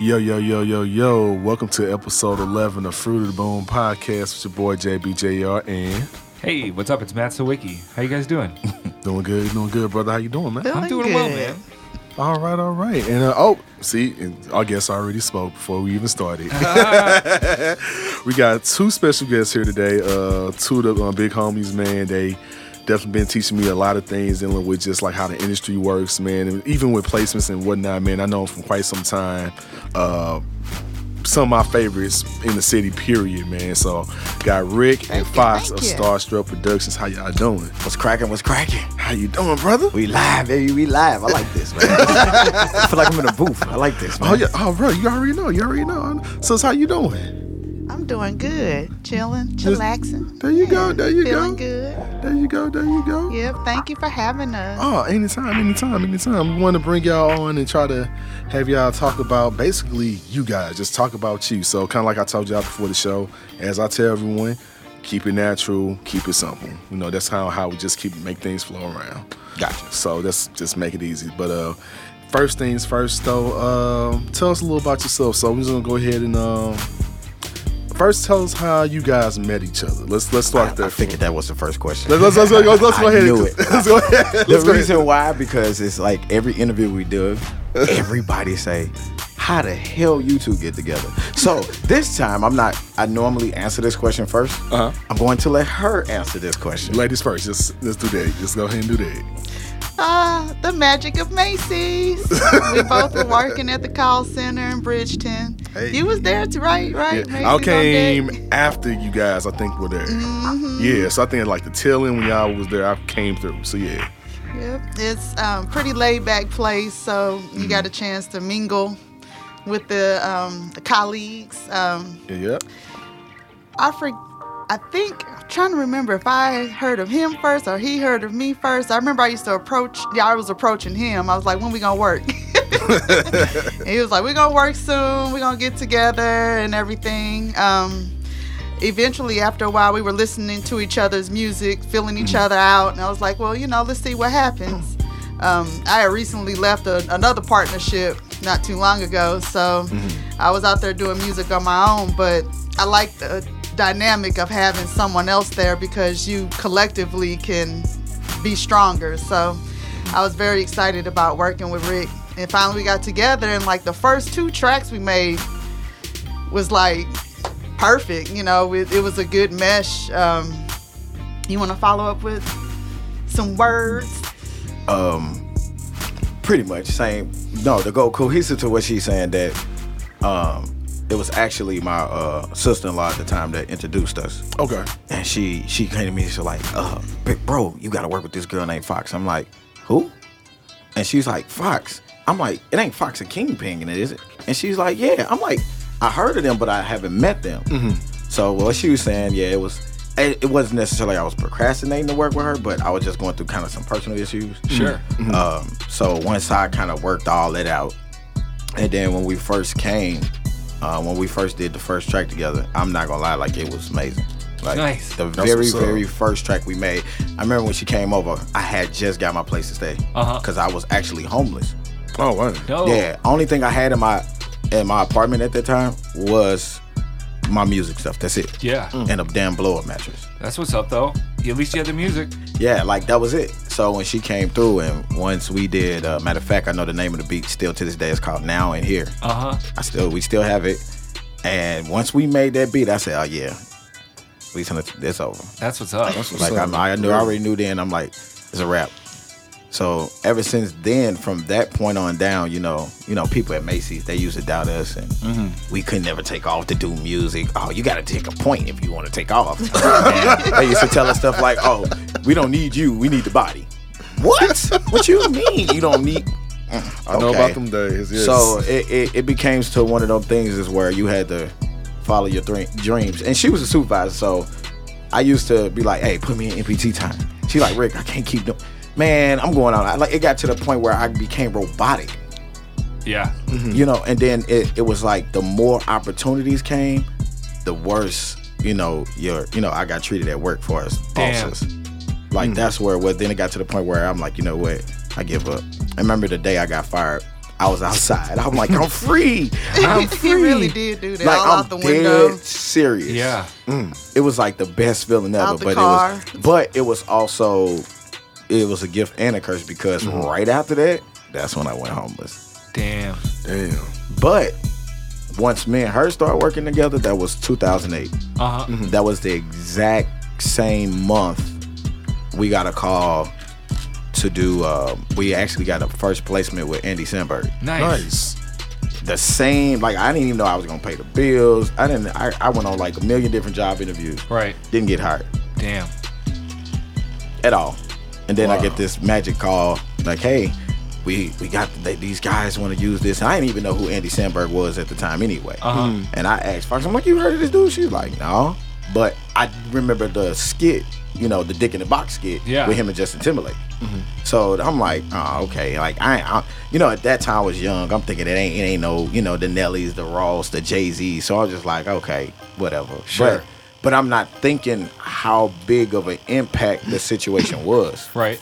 Yo, yo, yo, yo, yo. Welcome to episode 11 of Fruit of the Boom podcast with your boy JBJR and Hey, what's up? It's Matt Sawicki. How you guys doing? doing good, doing good, brother. How you doing, man? I'm doing well, man. All right, all right. And uh, oh, see, and our guest already spoke before we even started. we got two special guests here today. Uh, two of the uh, big homies, man. They definitely been teaching me a lot of things dealing with just like how the industry works, man, and even with placements and whatnot, man. I know them from quite some time. Uh, some of my favorites in the city, period, man. So got Rick and Thank you, Fox thank of you. Starstrukk Productions. How y'all doing? What's cracking? What's cracking? How you doing, brother? We live, baby. We live. I like this, man. I feel like I'm in a booth. I like this, man. Oh yeah, oh bro, you already know, you already know. So how you doing? I'm doing good. Chilling, chillaxing. There you go, there you Feeling go. good. There you go, there you go. Yep. Thank you for having us. Oh, anytime, anytime, anytime. We want to bring y'all on and try to have y'all talk about basically you guys, just talk about you. So, kind of like I told y'all before the show, as I tell everyone, keep it natural, keep it simple. You know, that's how how we just keep make things flow around. Gotcha. So let's just make it easy. But uh, first things first, though, um, tell us a little about yourself. So we're just gonna go ahead and um, first tell us how you guys met each other. Let's let's start I, there. I figured that was the first question. Let's, let's, let's, let's, let's go ahead. knew it. Let's go ahead. the go ahead. reason why, because it's like every interview we do, everybody say, "How the hell you two get together?" So this time, I'm not. I normally answer this question 1st Uh-huh. I'm going to let her answer this question. Ladies first. Just let's do that. Just go ahead and do that. Ah, the magic of Macy's. we both were working at the call center in Bridgeton. Hey. You was there too, right? Right? Yeah. I Macy's on deck. came after you guys. I think were there. Mm-hmm. Yeah. So I think like the tail end when y'all was there, I came through. So yeah. Yep. It's um, pretty laid back place, so you Mm-hmm. got a chance to mingle with the, um, the colleagues. Um, Yeah. yeah. I for, I think I'm trying to remember if I heard of him first or he heard of me first. I remember I used to approach. Yeah, I was approaching him. I was like, "When we gonna work?" He was like, "We're gonna work soon. We're gonna get together and everything." Um, eventually, after a while, we were listening to each other's music, feeling each other out, and I was like, "Well, you know, let's see what happens." Um, I had recently left a, another partnership not too long ago, so I was out there doing music on my own. But I like the dynamic of having someone else there because you collectively can be stronger. So I was very excited about working with Rick. And finally, we got together, and like the first two tracks we made was like perfect. You know, it, it was a good mesh. Um, you want to follow up with some words? um pretty much same no to go cohesive to what she's saying that um it was actually my uh sister-in-law at the time that introduced us. Okay. and she she came to me and she's like uh bro you gotta work with this girl named fox. I'm like who? And she's like fox. I'm like it ain't fox and kingpin in it is it? And she's like yeah. I'm like i heard of them but i haven't met them. So what she was saying yeah it was it, it wasn't necessarily i was procrastinating to work with her but i was just going through kind of some personal issues. Sure. um, so once I kind of worked all that out, and then when we first came, uh, when we first did the first track together, I'm not gonna lie, like it was amazing. Like Nice. the That's very what's very first track we made. I remember when she came over, I had just got my place to stay Uh-huh. because I was actually homeless. Oh wow. No. Yeah, only thing I had in my in my apartment at that time was my music stuff. That's it. Yeah. And a damn blow up mattress. That's what's up, though. At least you had the music. Yeah, like that was it. So when she came through, and once we did, uh, matter of fact, I know the name of the beat still to this day. It's called Now and Here. Uh huh. I still, we still have it. And once we made that beat, I said, oh yeah, we gonna, it's over. That's what's up. That's what's Like up. I'm, I knew, I already knew then. I'm like, it's a wrap. So ever since then, from that point on down, you know, you know, people at Macy's they used to doubt us, and Mm-hmm. we could never take off to do music. Oh, you got to take a point if you want to take off. They used to tell us stuff like, "Oh, we don't need you, we need the body." What? what you mean? You don't need? Mm, I know about them days. Yes. So it, it, it became to one of those things is where you had to follow your thre- dreams. And she was a supervisor, so I used to be like, "Hey, put me in MPT time." She like, "Rick, I can't keep doing." Man, I'm going on. I- Like it got to the point where I became robotic, Yeah. Mm-hmm. you know. And then it, it was like the more opportunities came, the worse, you know. Your you know I got treated at work for as Damn. bosses. Like mm. that's where. Well, then it got to the point where I'm like, you know what? I give up. I remember the day I got fired. I was outside. I'm like, I'm free. I'm free. He really did do that Like all I'm out the dead window. serious. Yeah. Mm. It was like the best feeling ever. Out the but car. it was but it was also it was a gift and a curse because Mm-hmm. right after that, that's when I went homeless. Damn. Damn. But once me and her started working together, that was 2008. Uh huh. Mm-hmm. That was the exact same month we got a call to do. Uh, we actually got a first placement with Andy Samberg. Nice. Nice. The same, like I didn't even know I was gonna pay the bills. I didn't. I, I went on like a million different job interviews. Right. Didn't get hired Damn. at all. And then I get this magic call like, hey. We, we got they, these guys want to use this. And I didn't even know who Andy Samberg was at the time anyway. Uh huh. And I asked Fox, I'm like, you heard of this dude? She's like, no. But I remember the skit, you know, the Dick in the Box skit Yeah. with him and Justin Timberlake. So I'm like, oh, okay. Like I, I, you know, at that time I was young. I'm thinking it ain't, it ain't no, you know, the Nellies, the Ross, the Jay Z. So I was just like, okay, whatever. Sure. But, but I'm not thinking how big of an impact the situation was Right.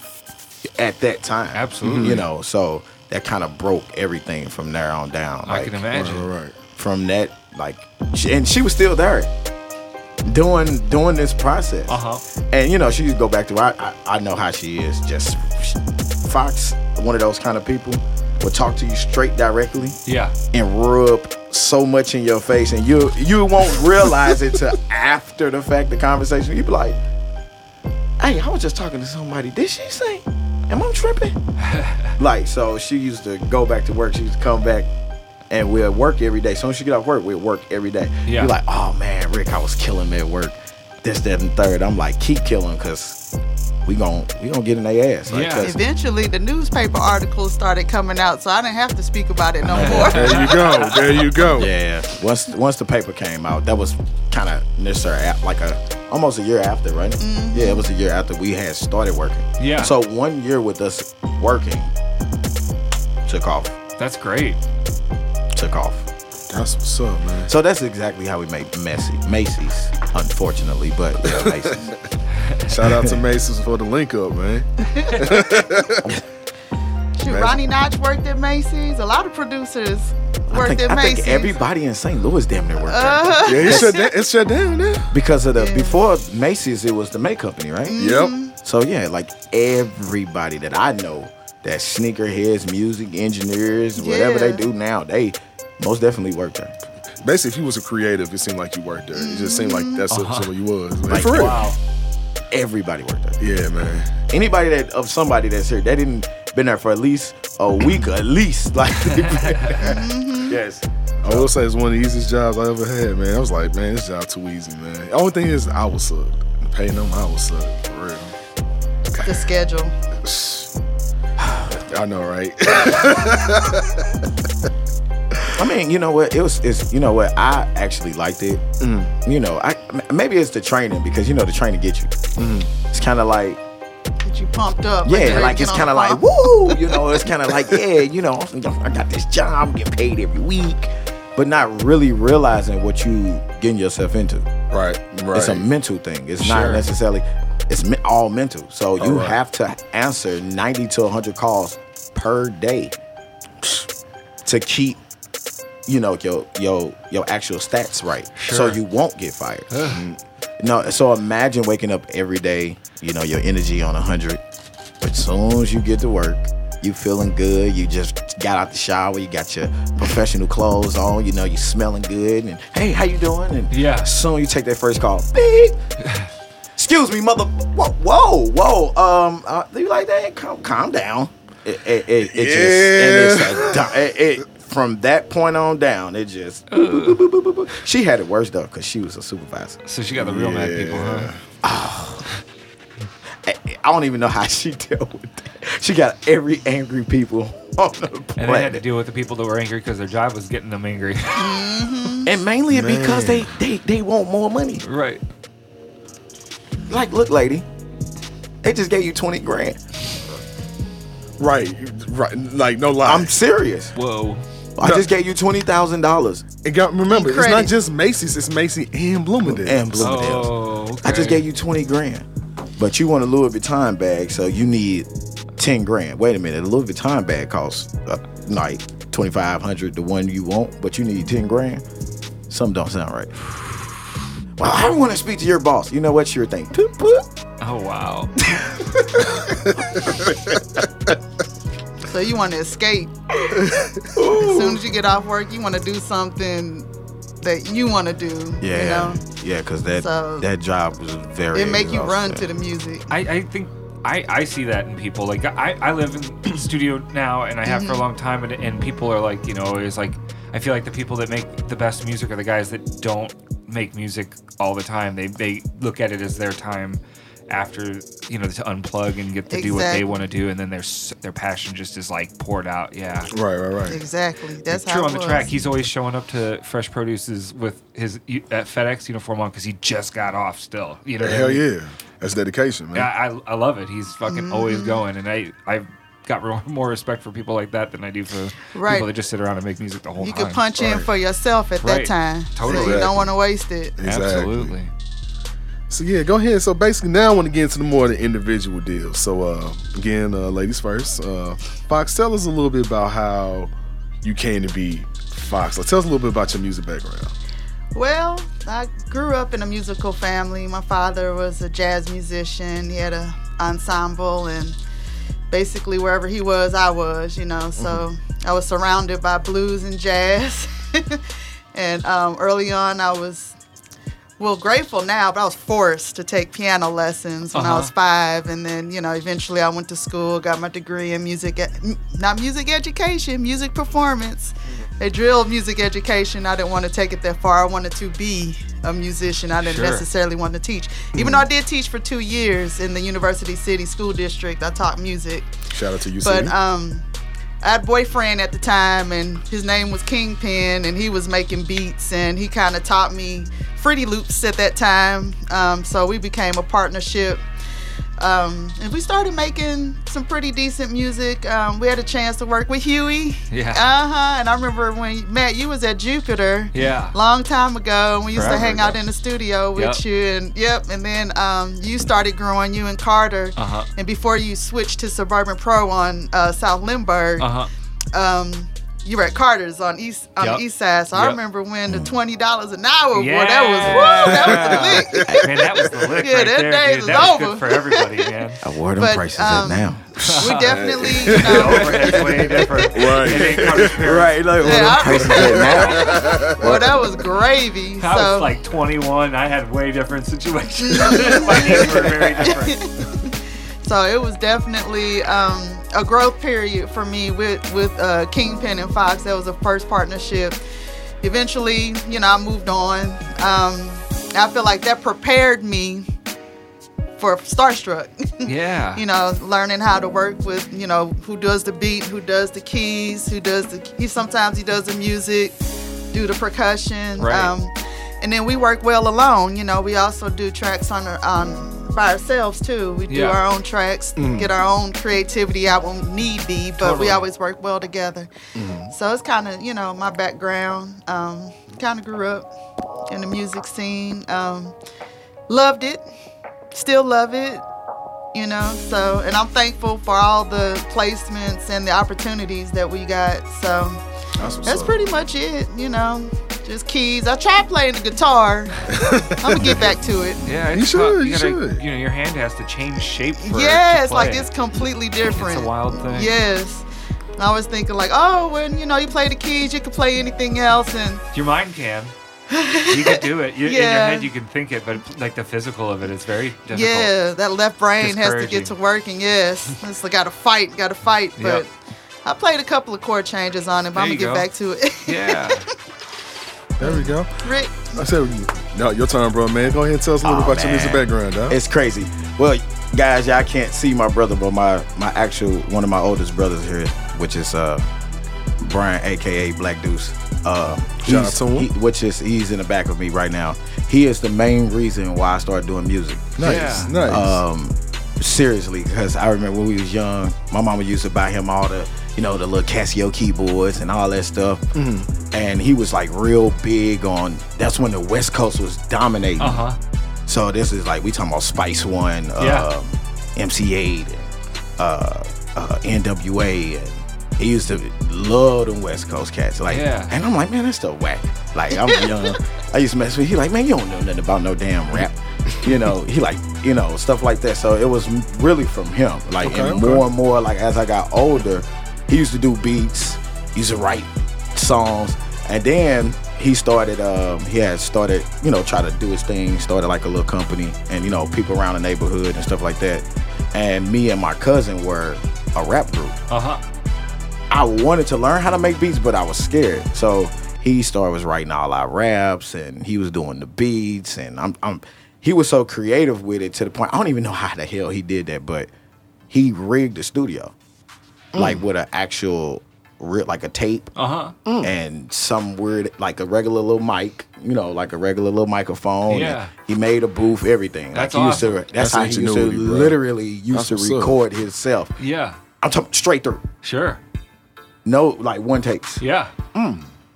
at that time. Absolutely. You know, so that kind of broke everything from there on down. I Like, can imagine. right. from that like and she was still there doing doing this process Uh huh. and you know she used to go back to I, I I know how she is just she, Fox one of those kind of people will talk to you straight directly Yeah. and rub so much in your face and you you won't realize it till after the fact the conversation you be like hey I was just talking to somebody did she say am I tripping like so she used to go back to work she used to come back and we'll work every day. As soon as she get off work, we'll work every day. Yeah. You're like, oh man, Rick, I was killing me at work. This, that, and third. I'm like, keep killing because we gon' we gonna get in their ass. Like, Yeah. 'cause- Eventually, the newspaper articles started coming out, so I didn't have to speak about it no more. There you go. There you go. Yeah. Once once the paper came out, that was kind of necessary. Like a almost a year after, right? Mm-hmm. Yeah, it was a year after we had started working. Yeah. So one year with us working took off. That's great. Took off. That's what's up, man. So that's exactly how we made Messi, Macy's, unfortunately, but yeah, Macy's. Shout out to Macy's for the link up, man. Shoot, Ronnie Notch worked at Macy's. A lot of producers I worked think, at I Macy's. think everybody in St. Louis damn near worked there. Uh, Yeah, it shut down. It shut down now. because of the Yeah. before Macy's, it was the May Company, right? Yep. So yeah, like everybody that I know, that sneakerheads, music engineers, whatever they Yeah. do now, they most definitely work there. Basically, if you was a creative, it seemed like you worked there. It just seemed like that's Uh-huh. what you was. Man, Like, for real. Wow. Everybody worked there. Yeah, man. Anybody that of somebody that's here, they didn't been there for at least a week, at least. Like, yes. I will say it's one of the easiest jobs I ever had, man. I was like, man, this job too easy, man. The only thing is I was sucked. Paying them, I was sucked, for real. the schedule. I know, right? I mean, you know what? It was. It's you know what? I actually liked it. Mm. You know, I m- maybe it's the training because you know the training get you. Mm-hmm. It's kind of like Get you pumped up. yeah, you're like it's kind of like phone. woo. You know, it's kind of like yeah, you know, I got this job, I'm getting paid every week, but not really realizing what you getting yourself into. right, right. It's a mental thing. It's Sure. not necessarily. It's all mental. So you Alright. have to answer ninety to hundred calls per day to keep, you know, your your your actual stats right. So you won't get fired. Mm. No. So imagine waking up every day. You know, your energy on hundred. But as soon as you get to work, you feeling good. You just got out the shower. You got your professional clothes on. You know, you smelling good. And hey, how you doing? And Yeah. soon you take that first call, beep. Excuse me, mother. Whoa, whoa, whoa. Um, uh, you like that? Calm, calm down. It, it, it, it just and it's a, it, it from that point on down. It just. boop, boop, boop, boop, boop, boop. She had it worse though, cause she was a supervisor. So she got the real mad people, huh? I, I don't even know how she dealt with that. She got every angry people on the planet. And they had to deal with the people that were angry because their job was getting them angry. Mm-hmm. and mainly because they they they want more money. right. Like, look, lady, they just gave you twenty grand. right, right. Like no lie. I'm serious. Whoa. I just gave you twenty thousand dollars It got remember, it's not Credit. just Macy's, it's Macy and Bloomingdale's. and Bloomingdale's. Oh, okay. I just gave you twenty grand, but you want a Louis Vuitton bag, so you need ten grand. Wait a minute, a Louis Vuitton bag costs uh, like twenty five hundred, the one you want, but you need ten grand. Something don't sound right. Well, I want to speak to your boss. You know what? Sure thing. Toot, toot. Oh wow. So you want to escape. as soon as you get off work, you want to do something that you want to do. Yeah, You know? yeah, because that So- that job was very. It make you run to the music. I, I think I, I see that in people. Like I, I live in studio now and I have for a mm-hmm. long time and, and people are like, you know, it's like I feel like the people that make the best music are the guys that don't make music all the time. They they look at it as their time after you know to unplug and get to do what they want to do and then their their passion just is like poured out. Yeah. Right, right, right. Exactly. That's how True it on the track. He's always showing up to Fresh Produces with his u- uh, FedEx uniform on because he just got off. Still, you know. what I Hell mean? yeah. That's dedication, man. Yeah, I, I love it. He's fucking always Mm-hmm. going, and I I've got more respect for people like that than I do for Right. people that just sit around and make music the whole You time. You can punch in for yourself at Right. that time. Totally. So you don't want to waste it. Exactly. Absolutely. So yeah, go ahead. So basically, now I want to get into the more of the individual deals. So uh, again, uh, ladies first. Uh, Fox, tell us a little bit about how you came to be Fox. Like, tell us a little bit about your music background. Well, I grew up in a musical family. My father was a jazz musician. He had an ensemble, and basically wherever he was, I was. You know, so I was surrounded by blues and jazz. and um, early on, I was well grateful now, but I was forced to take piano lessons when I was Uh-huh. five, and then you know eventually I went to school, got my degree in music, e- m- not music education, music performance. They drilled music education. I didn't want to take it that far. I wanted to be a musician. I didn't Sure. necessarily want to teach, even though I did teach for two years in the University City School District. I taught music. Shout out to you, But um, I had a boyfriend at the time, and his name was Kingpin, and he was making beats, and he kind of taught me Fruity Loops at that time. Um, so we became a partnership. Um, and we started making some pretty decent music. Um, we had a chance to work with Huey. Yeah. Uh huh. And I remember when Matt, you was at Jupiter. Yeah. Long time ago, and we used to Forever hang out in the studio with Yep. you, and yep. And then um, you started growing, you and Carter. Uh huh. And before you switched to Suburban Pro on uh, South Lindbergh, Uh huh. um, you were at Carter's on East on Yep. the East Side. So I remember when the twenty dollars an hour, boy, Yeah. that was woo, that was the lick. Man, that was the lick Yeah, right that there, days is That was over. good for everybody, man. Uh, where them But, prices um, at now? we definitely, you know, way different. Right. It ain't Right, like Yeah, them I- prices now? well, that was gravy. I so was like 21. I had way different situations. My needs were very different. So it was definitely um, a growth period for me with with uh, Kingpin and Fox. That was the first partnership. Eventually, you know, I moved on. Um, I feel like that prepared me for Starstrukk. Yeah. you know, learning how to work with, you know, who does the beat, who does the keys, who does the he sometimes he does the music, do the percussion. Right. Um, and then we work well alone. You know, we also do tracks on on by ourselves too. We do Yeah. our own tracks, get our own creativity out when need be, but Totally. we always work well together. So it's kind of, you know, my background. Um, kind of grew up in the music scene. Um, loved it, still love it you know so and i'm thankful for all the placements and the opportunities that we got so That's, that's pretty much it you know just keys i tried playing the guitar i'm gonna get back to it Yeah, You should, tough. you gotta, should. You know, your hand has to change shape for yeah to it's like it's completely different It's a wild thing. yes And I was thinking like, oh, when you know you play the keys, you could play anything else, and Your mind can. You can do it. You, In your head, you can think it, but like the physical of it is very difficult. yeah, that left brain has to get to working. Yes, it's like got to fight, got to fight. But Yep. I played a couple of chord changes on it, but There I'm gonna go. get back to it. Yeah. There we go. Rick, I said, no, your turn, bro, man. Go ahead and tell us a little Aw, about your music background, dog. It's crazy. Well, guys, y'all can't see my brother, but my my actual one of my oldest brothers here, which is uh Brian, aka Black Deuce. Uh, Shout he's- out to him. he- which is he's in the back of me right now. He is the main reason why I started doing music. nice, Yeah. nice. Um, seriously, because I remember when we was young, my mama used to buy him all the, you know, the little Casio keyboards and all that stuff. Mm-hmm. And he was like real big on. That's when the West Coast was dominating. Uh huh. So this is like we talking about Spice One, Yeah. uh, MC Eiht, and, uh, uh, NWA, and he used to love the West Coast cats. Like, Yeah. and I'm like, man, that's still whack. Like, I'm young. I used to mess with. He like, man, you don't know nothing about no damn rap. You know, he like, you know, stuff like that. So it was really from him. Like, Okay, and okay. more and more, like as I got older, he used to do beats. He used to write songs, and then he started. Um, he had started, you know, try to do his thing. Started like a little company, and you know, people around the neighborhood and stuff like that. And me and my cousin were a rap group. Uh huh. I wanted to learn how to make beats, but I was scared. So he started was writing all our raps, and he was doing the beats, and I'm, I'm he was so creative with it to the point I don't even know how the hell he did that, but he rigged the studio like with an actual real like a tape Uh huh. Mm. and some weird like a regular little mic, you know, like a regular little microphone. Yeah. He made a booth, everything. That's like he used to. That's, That's how he used to bro. literally used That's to what's up. record himself. Yeah. I'm talking straight through. Sure. No, like one takes. Yeah.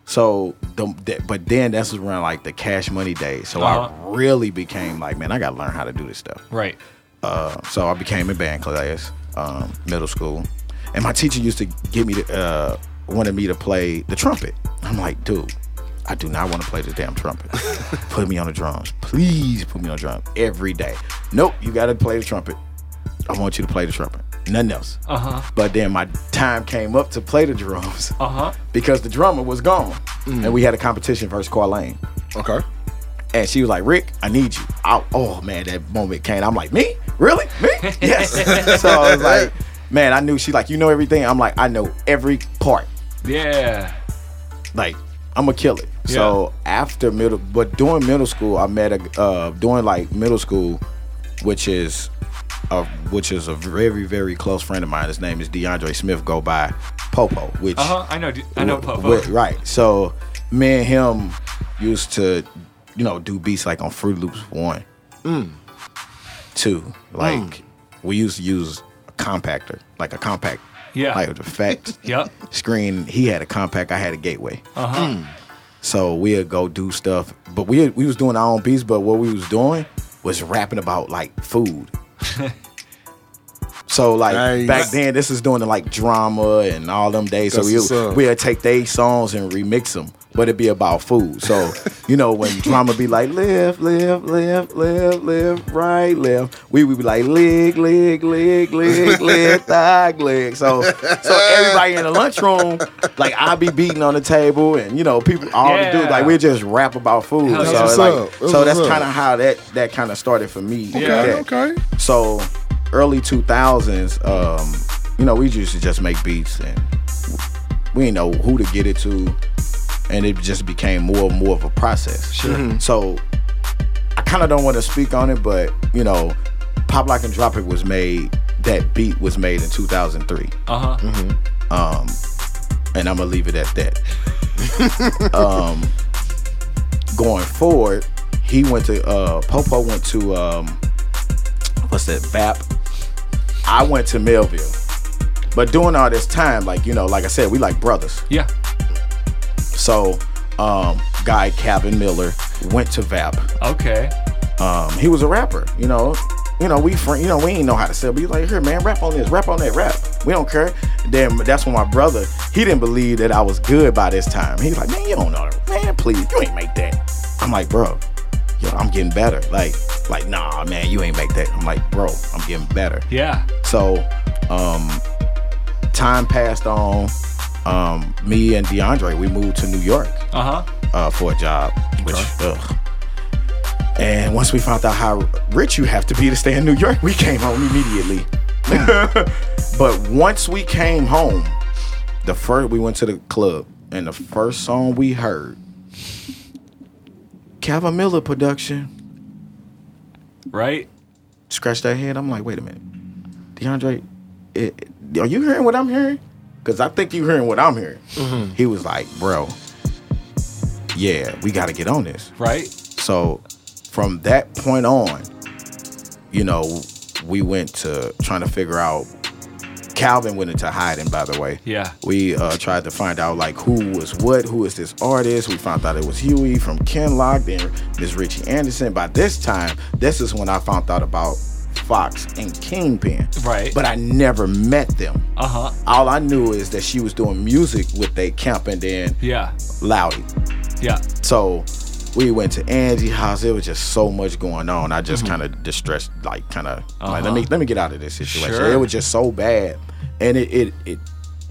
So, the, that, but then that's around like the cash money days. So Uh-huh. I really became like, man, I got to learn how to do this stuff. Right. Uh, so I became in band class, um, middle school, and my teacher used to get me to uh, wanted me to play the trumpet. I'm like, dude, I do not want to play this damn trumpet. put me on the drums, please. Put me on the drum every day. Nope, you got to play the trumpet. I want you to play the trumpet. Nothing else. Uh huh. But then my time came up to play the drums Uh huh. because the drummer was gone, and we had a competition versus Carlane. Okay. And she was like, Rick, I need you. I, oh man, that moment came. I'm like, me? Really? Me? Yes. so I was like, man, I knew she like, you know everything. I'm like, I know every part. Yeah. Like, I'm gonna kill it. So after middle, but during middle school, I met a uh, during like middle school, which is a which is a very very close friend of mine. His name is DeAndre Smith. Go by Popo, which Uh huh. I know. I know. Popo. right. So me and him used to, you know, do beats like on Fruit Loops one, two. Like we used to use compactor, like a compact, Yeah. like the fact Yep. screen. He had a compact, I had a gateway. Uh huh. So we'd go do stuff, but we we was doing our own beats. But what we was doing was rapping about like food. so like Nice. back then, this is doing the like drama and all them days. That's what's so up. we we'd take they songs and remix them, but it'd be about food. So you know when drama be like live, live, live, live, live, right, live, we would be like lig, lig, lig, lig, lig, thigh, lig. So so everybody in the lunchroom, like I'd be beating on the table, and you know people all the dudes Yeah. like we just rap about food. Hell so yeah. That's like, up. That's so that's what's up. kind of how that that kind of started for me. Yeah. Okay. with that. Okay. So early 2000s, um, you know, we used to just make beats and we didn't know who to get it to, and it just became more and more of a process. Sure. So I kind of don't want to speak on it, but you know, Pop Lock and Drop It was made. That beat was made in 2003, Uh huh. and I'm gonna leave it at that. um, going forward, he went to uh, Popo went to um, what's that VAP. I went to Mehlville, but during all this time, like you know, like I said, we like brothers. Yeah. So, um, guy Calvin Miller went to VAP. Okay. Um, he was a rapper, you know. You know, we friend, you know, we ain't know how to sell, but he's like, here, man, rap on this, rap on that, rap. We don't care. Then that's when my brother, he didn't believe that I was good by this time. He's like, man, you don't know that. Man, please, you ain't make that. I'm like, bro, yo, I'm getting better. Like, like, nah, man, you ain't make that. I'm like, bro, I'm getting better. Yeah. So, um, time passed on. Um, me and DeAndre, we moved to New York Uh huh. uh, for a job, which, ugh. And once we found out how rich you have to be to stay in New York, we came home immediately. but once we came home, the first we went to the club, and the first song we heard, Calvin Miller production. Right. Scratch that head. I'm like, wait a minute, DeAndre, it, are you hearing what I'm hearing? Because I think you're hearing what I'm hearing. He was like, bro, yeah, we got to get on this. Right. So from that point on, you know, we went to trying to figure out. Calvin went into hiding, by the way. Yeah. We uh, tried to find out like who was what, who is this artist. We found out it was Huey from Kinloch, then Miss Richie Anderson. By this time, this is when I found out about Fox and Kingpin. Right. But I never met them. Uh huh. All I knew is that she was doing music with they camp and then Yeah. Loudy. Yeah. So we went to Angie house. It was just so much going on. I just kind of distressed, like kind of like let me let me get out of this situation. Sure. It was just so bad, and it it it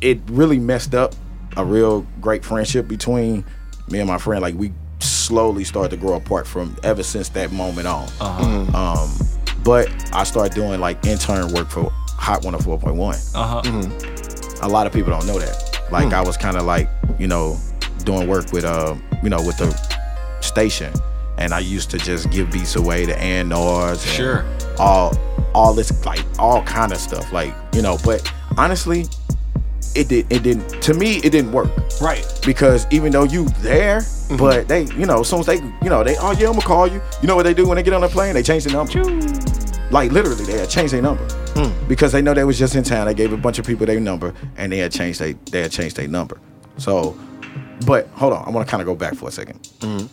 it really messed up a real great friendship between me and my friend. Like we slowly started to grow apart from ever since that moment on. Uh-huh. Um, but I started doing like intern work for Hot 104.1 Uh huh. a lot of people don't know that. Like I was kind of like, you know, doing work with uh, you know, with the station, and I used to just give beats away to Andors, and Sure. all all this like all kind of stuff, like you know. But honestly, it did it didn't to me it didn't work Right. because even though you there, mm-hmm. but they you know, as soon as they you know they oh yeah I'm gonna call you. You know what they do when they get on the plane? They change the number. Like literally, they had changed their number hmm. because they know they was just in town. They gave a bunch of people their number, and they had changed they they had changed their number. So, but hold on, I want to kind of go back for a 2nd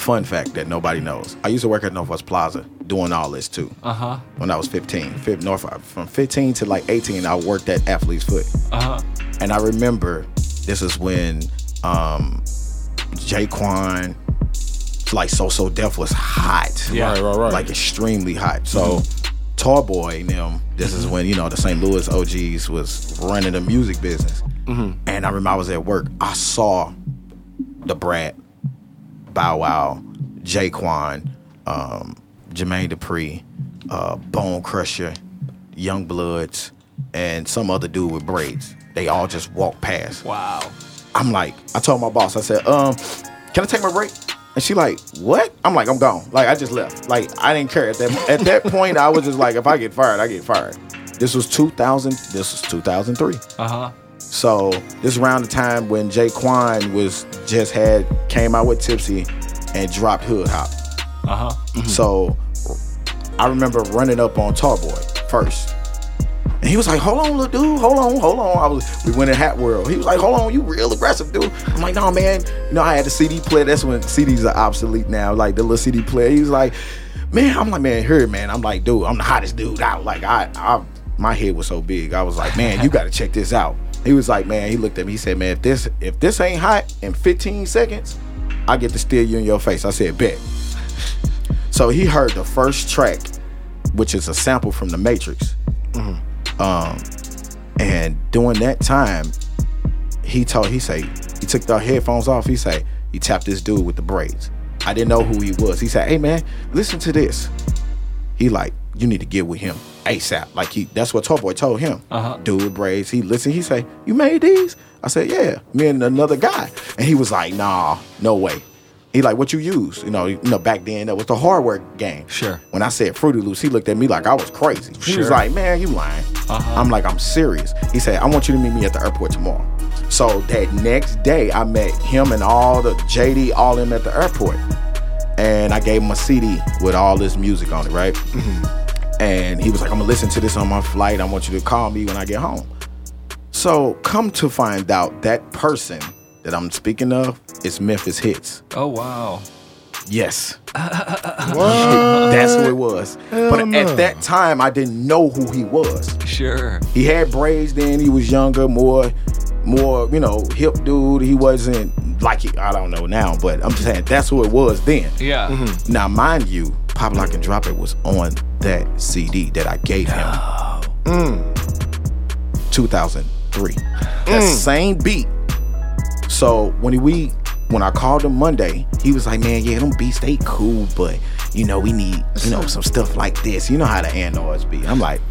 Fun fact that nobody knows: I used to work at Northwest Plaza doing all this too. Uh huh. When I was 15, Fif- North from 15 to like 18, I worked at Athlete's Foot. Uh huh. And I remember this is when um J-Kwon, like So So Def was hot. Yeah. Right, right, right. Like extremely hot. So Tall Boy and them, this is when, you know, the St. Louis OGs was running the music business. Mm-hmm. And I remember I was at work. I saw the Brat, Bow Wow, J-Kwon, um, Jermaine Dupri, uh, Bone Crusher, Young Bloods, and some other dude with braids. They all just walked past. Wow. I'm like, I told my boss, I said, um, can I take my break? And she like, what? I'm like, I'm gone. Like I just left. Like I didn't care at that at that point. I was just like, if I get fired, I get fired. This was 2000. This was 2003. Uh huh. So this is around the time when J-Kwon was just had came out with Tipsy and dropped Hood Hop. Uh huh. So I remember running up on Tall Boy first. And he was like, hold on, little dude, hold on, hold on. I was we went in Hat World. He was like, hold on, you real aggressive, dude. I'm like, no, man. You know, I had the CD player. That's when CDs are obsolete now, like the little CD player. He was like, man, I'm like, man, here, man. I'm like, dude, I'm the hottest dude out. Like, I, I my head was so big. I was like, man, you gotta check this out. He was like, man, he looked at me, he said, man, if this if this ain't hot in 15 seconds, I get to steal you in your face. I said, bet. So he heard the first track, which is a sample from The Matrix. Um, and during that time, he told he say he took the headphones off. He say he tapped this dude with the braids. I didn't know who he was. He said, "Hey man, listen to this." He like, you need to get with him ASAP. Like he, that's what Tallboy told him. Uh-huh. Dude braids. He listened. He say, "You made these?" I said, "Yeah." Me and another guy, and he was like, "Nah, no way." He like, "What you use?" You know, you know, back then that was the hardware game. Sure. When I said Fruity Loops, he looked at me like I was crazy. He was like, "Man, you lying." Uh-huh. I'm like, "I'm serious." He said, "I want you to meet me at the airport tomorrow." So that next day, I met him and all the JD, all them at the airport, and I gave him a CD with all this music on it, right? And he was like, "I'm gonna listen to this on my flight. I want you to call me when I get home." So come to find out, that person that I'm speaking of is Memphitz. Oh wow. Yes. What? That's who it was. but no. at that time, I didn't know who he was. Sure. He had braids then. He was younger, more, more, you know, hip dude. He wasn't like he, I don't know now, but I'm just saying that's who it was then. Yeah. Mm-hmm. Now, mind you, Pop Lock and Drop It was on that CD that I gave him. Mm. 2003. That same beat. So when we when I called him Monday, he was like, "Man, yeah, them beats they cool, but you know we need you know some stuff like this. You know how the Andors be." I'm like,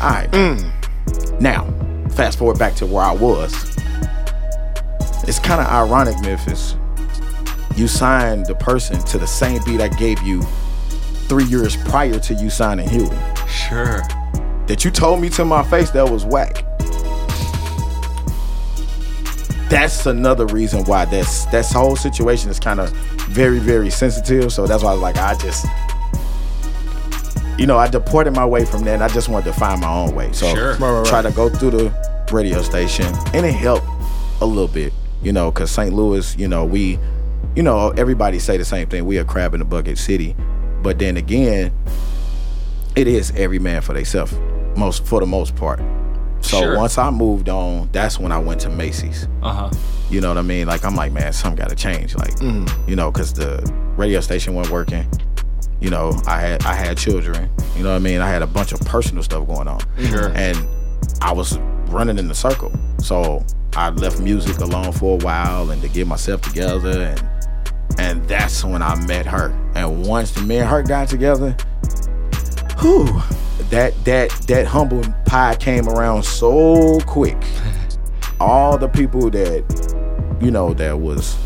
"All right." Now, fast forward back to where I was. It's kind of ironic, Memphis. You signed the person to the same beat I gave you three years prior to you signing Huey. Sure. That you told me to my face that was whack. That's another reason why this this whole situation is kind of very very sensitive. So that's why I was like, I just, you know, I deported my way from that. And I just wanted to find my own way. So Sure. Right, right, right. try to go through the radio station, and it helped a little bit, you know, because St. Louis, you know, we, you know, everybody say the same thing. We are crab in the bucket city, but then again, it is every man for themselves, most for the most part. So Sure. once I moved on, that's when I went to Macy's. Uh huh. You know what I mean? Like I'm like, man, something got to change. Like, you know, because the radio station wasn't working. You know, I had I had children. You know what I mean? I had a bunch of personal stuff going on, Sure. and I was running in the circle. So I left music alone for a while and to get myself together, and and that's when I met her. And once the me and her got together, whew, that that that humble pie came around so quick. All the people that you know that was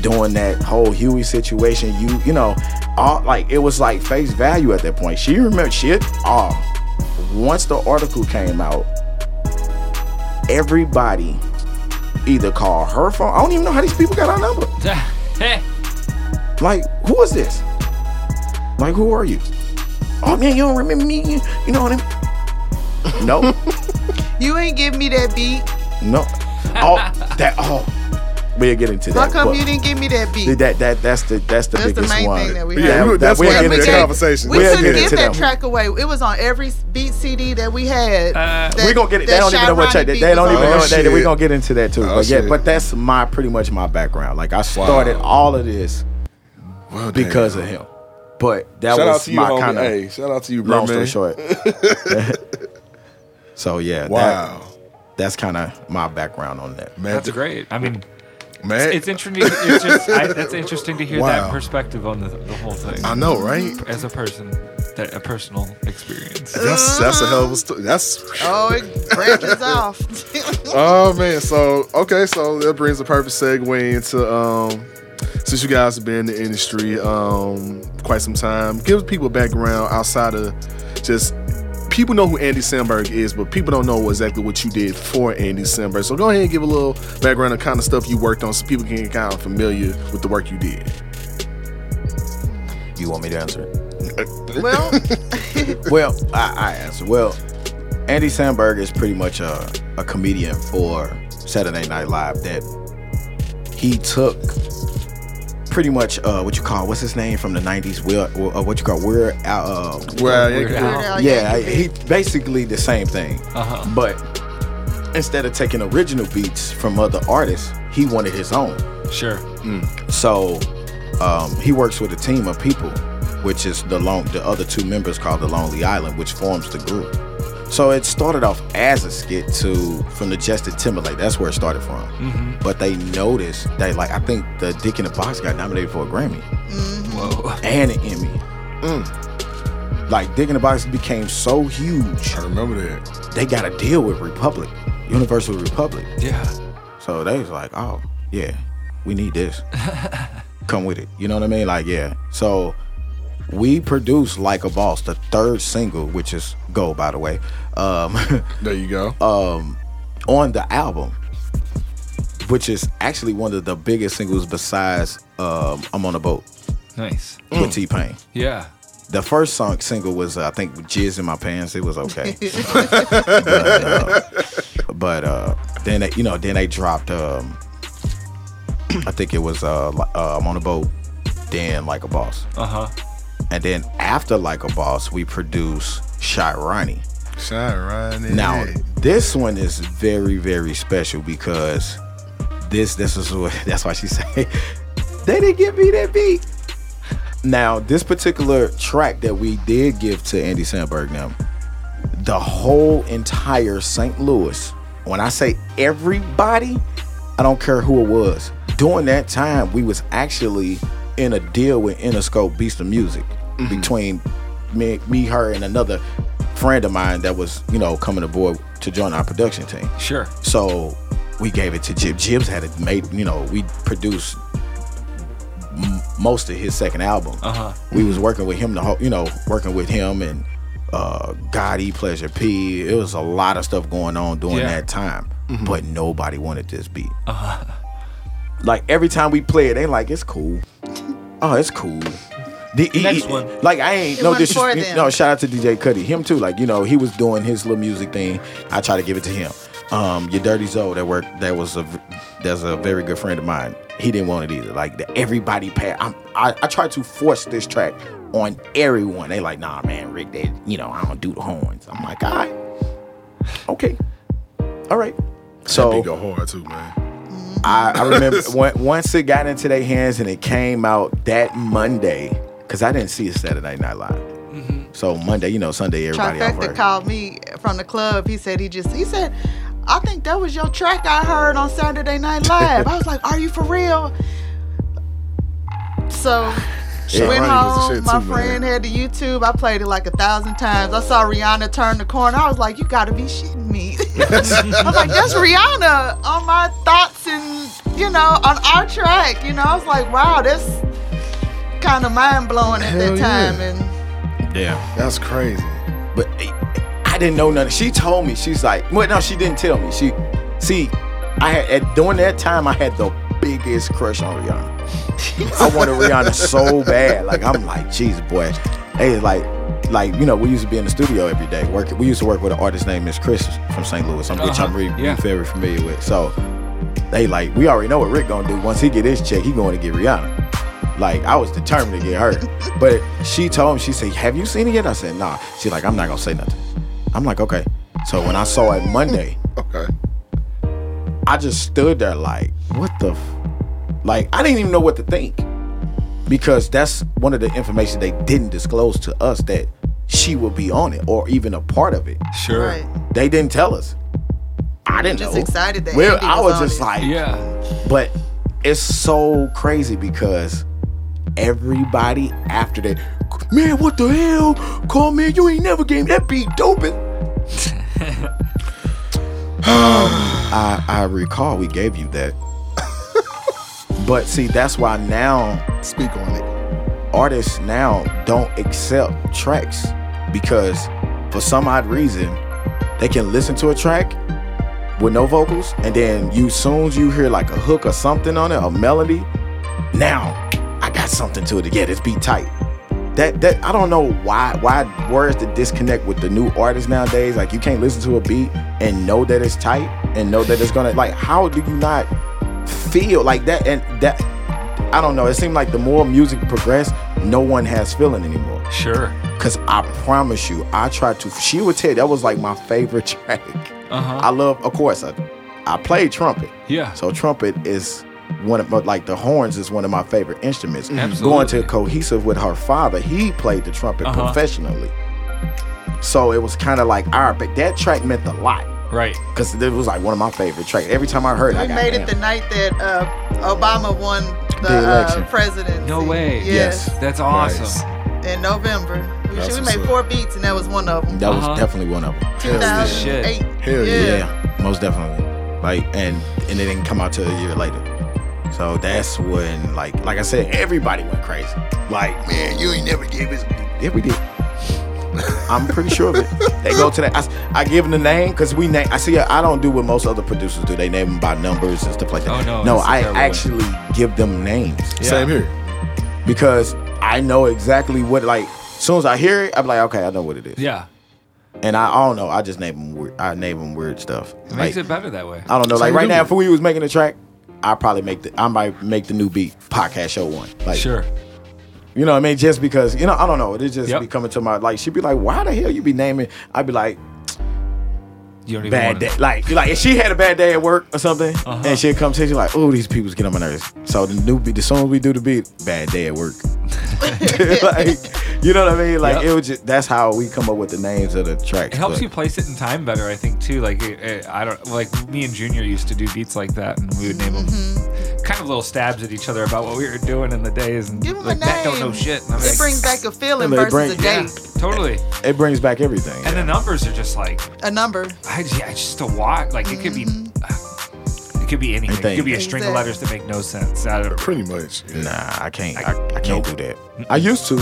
doing that whole Huey situation, you you know, all like it was like face value at that point. She remembered shit. Oh, once the article came out, everybody either called her phone. I don't even know how these people got our number. Like, who is this? Like, who are you? Oh man, you don't remember me? You, you know what I mean? No, You ain't give me that beat. no. Oh, that. Oh, we'll get into that. How come but you didn't give me that beat? that that that's the that's the That's the biggest main one. thing that we Yeah, have. that's we'll why we into had that. conversation. We We'll couldn't get give that that. track away. It was on every beat CD that we had. Uh, We're gonna get it. They don't even know what track. They, beat they don't even on. Oh, know. They, we're gonna get into that too. Oh, but yeah, shit. but that's my pretty much my background. Like I started all of this Well, because damn. of him. But that Shout out was to you, my kind of Hey, shout out to you, long bro, story man. short. so yeah, Wow, that, that's kind of my background on that. man, That's great. I mean, man. it's interesting. It's just I, that's interesting to hear Wow. that perspective on the, the whole thing. I know, right? As a person, that a personal experience. That's that's a hell of a story. That's Oh, it branches off. oh man. So okay, so that brings a perfect segue into um since you guys have been in the industry um quite some time, give people a background outside of just people know who Andy Samberg is, but people don't know exactly what you did for Andy Samberg. So go ahead and give a little background of kind of stuff you worked on so people can get kind of familiar with the work you did. You want me to answer it? well, well, I, I answer. Well, Andy Samberg is pretty much a, a comedian for Saturday Night Live that he took pretty much uh, what you call what's his name from the '90s? Will uh, what you call we're uh, Well, Weird yeah, Al. Weird Al yeah, Yankovic. he basically the same thing, Uh-huh. but instead of taking original beats from other artists, he wanted his own. Sure. So um, he works with a team of people, which is the long the other two members called the Lonely Island, which forms the group. So it started off as a skit to from the Justin Timberlake. That's where it started from. Mm-hmm. But they noticed that like I think the Dick in the Box got nominated for a Grammy mm-hmm. Whoa. and an Emmy. Mm. Like Dick in the Box became so huge, I remember that. they got a deal with Republic, Universal Republic. Yeah. So they was like, oh, yeah, we need this. Come with it. You know what I mean? Like, yeah. So we produced Like a Boss, the third single, which is Go, by the way, um, There you go. um, on the album, which is actually one of the biggest singles besides um, I'm on a Boat Nice. with T Pain. Yeah. The first song single was uh, I think Jizz in My Pants. It was okay, but, uh, but uh, then they, you know then they dropped. Um, I think it was uh, uh, I'm on a boat, then like a boss, Uh huh. And then after like a boss we produce Shy Ronnie. Shine right Now this one is very very special because this this is what that's why she say they didn't give me that beat. Now this particular track that we did give to Andy Samberg now, the whole entire St. Louis. When I say everybody, I don't care who it was. During that time, we was actually in a deal with Interscope Beast of Music between me, me, her, and another friend of mine that was, you know, coming aboard to join our production team. Sure. So we gave it to Jib. Jibbs had it made, you know, we produced m- most of his second album. Uh huh. We was working with him the whole, you know, working with him and uh Gotti, Pleasure P. It was a lot of stuff going on during Yeah. that time. But nobody wanted this beat. Like every time we play it, they like it's cool. Oh, it's cool. The, Next he- one. Like I ain't no wasn't disrespect. No, shout out to DJ Cuddy. Him too. Like you know, he was doing his little music thing. I try to give it to him. Um, your dirty Zoe that worked that was a that's a very good friend of mine. He didn't want it either. Like the, everybody pay. I'm, I I tried to force this track on everyone. They like, nah, man, Rick. They, you know, I don't do the horns. I'm like, all right, okay, all right. That So beat go hard too, man. I, I remember when, once it got into their hands and it came out that Monday, because I didn't see it Saturday Night Live. Mm-hmm. So Monday, you know, Sunday, everybody off Trifecta called me from the club. He said he just he said, I think that was your track I heard on Saturday Night Live. I was like, Are you for real? So Yeah, went Ronnie was home. shit My too, friend man. had the YouTube. I played it like a thousand times. I saw Rihanna turn the corner. I was like, You gotta be shitting me. I was like, That's Rihanna on my thoughts and you know, on our track. You know, I was like, Wow, that's kind of mind blowing at Hell that yeah. time. And Yeah. That's crazy. But eh, I didn't know nothing. She told me. She's like, well, no, she didn't tell me. She, see, I had at, during that time I had the biggest crush on Rihanna. I wanted Rihanna so bad. Like I'm like, jeez, boy. Hey, like, like you know, we used to be in the studio every day. Working. We used to work with an artist named Miss Chris from St. Louis, I'm- which Uh-huh. I'm really, Yeah. very familiar with. So they like, we already know what Rick gonna do. Once he get his check, he going to get Rihanna. Like I was determined to get her. But she told me, she said, Have you seen it yet? I said, Nah. She's like, I'm not gonna say nothing. I'm like, okay. So when I saw it Monday, Okay. I just stood there like, what the f-? like I didn't even know what to think. Because that's one of the information they didn't disclose to us that she would be on it or even a part of it. Sure. right. They didn't tell us. I didn't Just know. excited that Well, Andy I was was on just it. like, Yeah. but it's so crazy because everybody after that, man, what the hell? Call man, you ain't never gave me that beat doping. I I recall we gave you that. but see, that's why now Speak on it. artists now don't accept tracks because for some odd reason they can listen to a track with no vocals and then you soon as you hear like a hook or something on it a melody now i got something to it yeah this beat tight that that i don't know why why where's the disconnect with the new artists nowadays like you can't listen to a beat and know that it's tight and know that it's gonna like how do you not feel like that and that I don't know. It seemed like the more music progressed, no one has feeling anymore. Sure. Cause I promise you, I tried to. She would tell you that was like my favorite track. Uh huh. I love, of course, I, I played trumpet. Yeah. So trumpet is one of my, like the horns is one of my favorite instruments. Going to cohesive with her father, he played the trumpet Uh-huh. professionally. So it was kind of like, all right, but that track meant a lot. Right. Cause it was like one of my favorite tracks. Every time I heard it, I We got made it the night that uh, Obama won the, The election. uh, presidency. No way. Yes. That's awesome. Nice. In November. We, That's we made up. four beats and that was one of them. That was Uh-huh. definitely one of them. 2008. Hell yeah. Yeah, most definitely. Like, and and it didn't come out till a year later. So that's when, like, like I said, everybody went crazy. Like, man, you ain't never gave us. Yeah, we did. I'm pretty sure of it. They go to that. I, I give them the name because we name. I see. I don't do what most other producers do. They name them by numbers and stuff like that. Oh, no, no, I a I terrible way. actually give them names Yeah. Same here. because I know exactly what. Like, as soon as I hear it, I'm like, okay, I know what it is. Yeah. And I, I don't know. I just name them. Weird, I name them weird stuff. It makes it better that way. I don't know. Like right dude. now, if we was making a track, I probably make the I might make the new beat podcast show one. Like Sure. you know what I mean? Just because you know I don't know. It just Yep. be coming to my like. She'd be like, "Why the hell you be naming?" I'd be like, You don't even "Bad day." Like like if she had a bad day at work or something, Uh-huh. and she'd come to you like, "Oh, these people's get on my nerves." So the new beat, the song we do the beat, bad day at work. like you know what I mean? Like Yep. it was just that's how we come up with the names of the tracks. It helps but- you place it in time better, I think, too. Like, it, it- I don't like me and Junior used to do beats like that, and we would name them mm-hmm. kind of little stabs at each other about what we were doing in the days, and Give 'em a like that don't know shit. I'm It like, brings back a feeling They versus bring- a yeah, date, totally. It brings back everything. And yeah. the numbers are just like, a number. I yeah, it's just a walk. Like it could be, it could be anything. It could be a string of letters that make no sense. I don't, Pretty much. Yeah. Nah, I can't. I- I, I can't do that. I used to,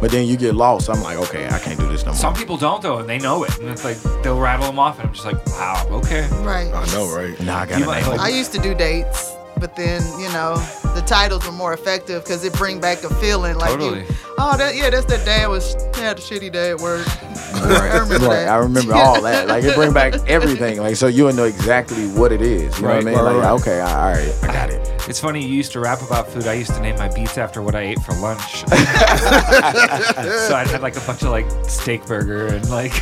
but then you get lost. I'm like, okay, I can't do this no more. Some people don't though, and they know it, and it's like they'll rattle them off, and I'm just like, wow, okay. Right. I know, right? Nah, I gotta might name like- I used to do dates. But then you know the titles were more effective because it bring back a feeling like Totally. you. Oh, that yeah, that's that I was had a shitty day at work. I remember Right. I remember all that. Like it bring back everything. Like so you'll know exactly what it is. You know what I mean? right, like okay, all right, I got it. It's funny you used to rap about food. I used to name my beats after what I ate for lunch. so I'd had like a bunch of like steak burger and like.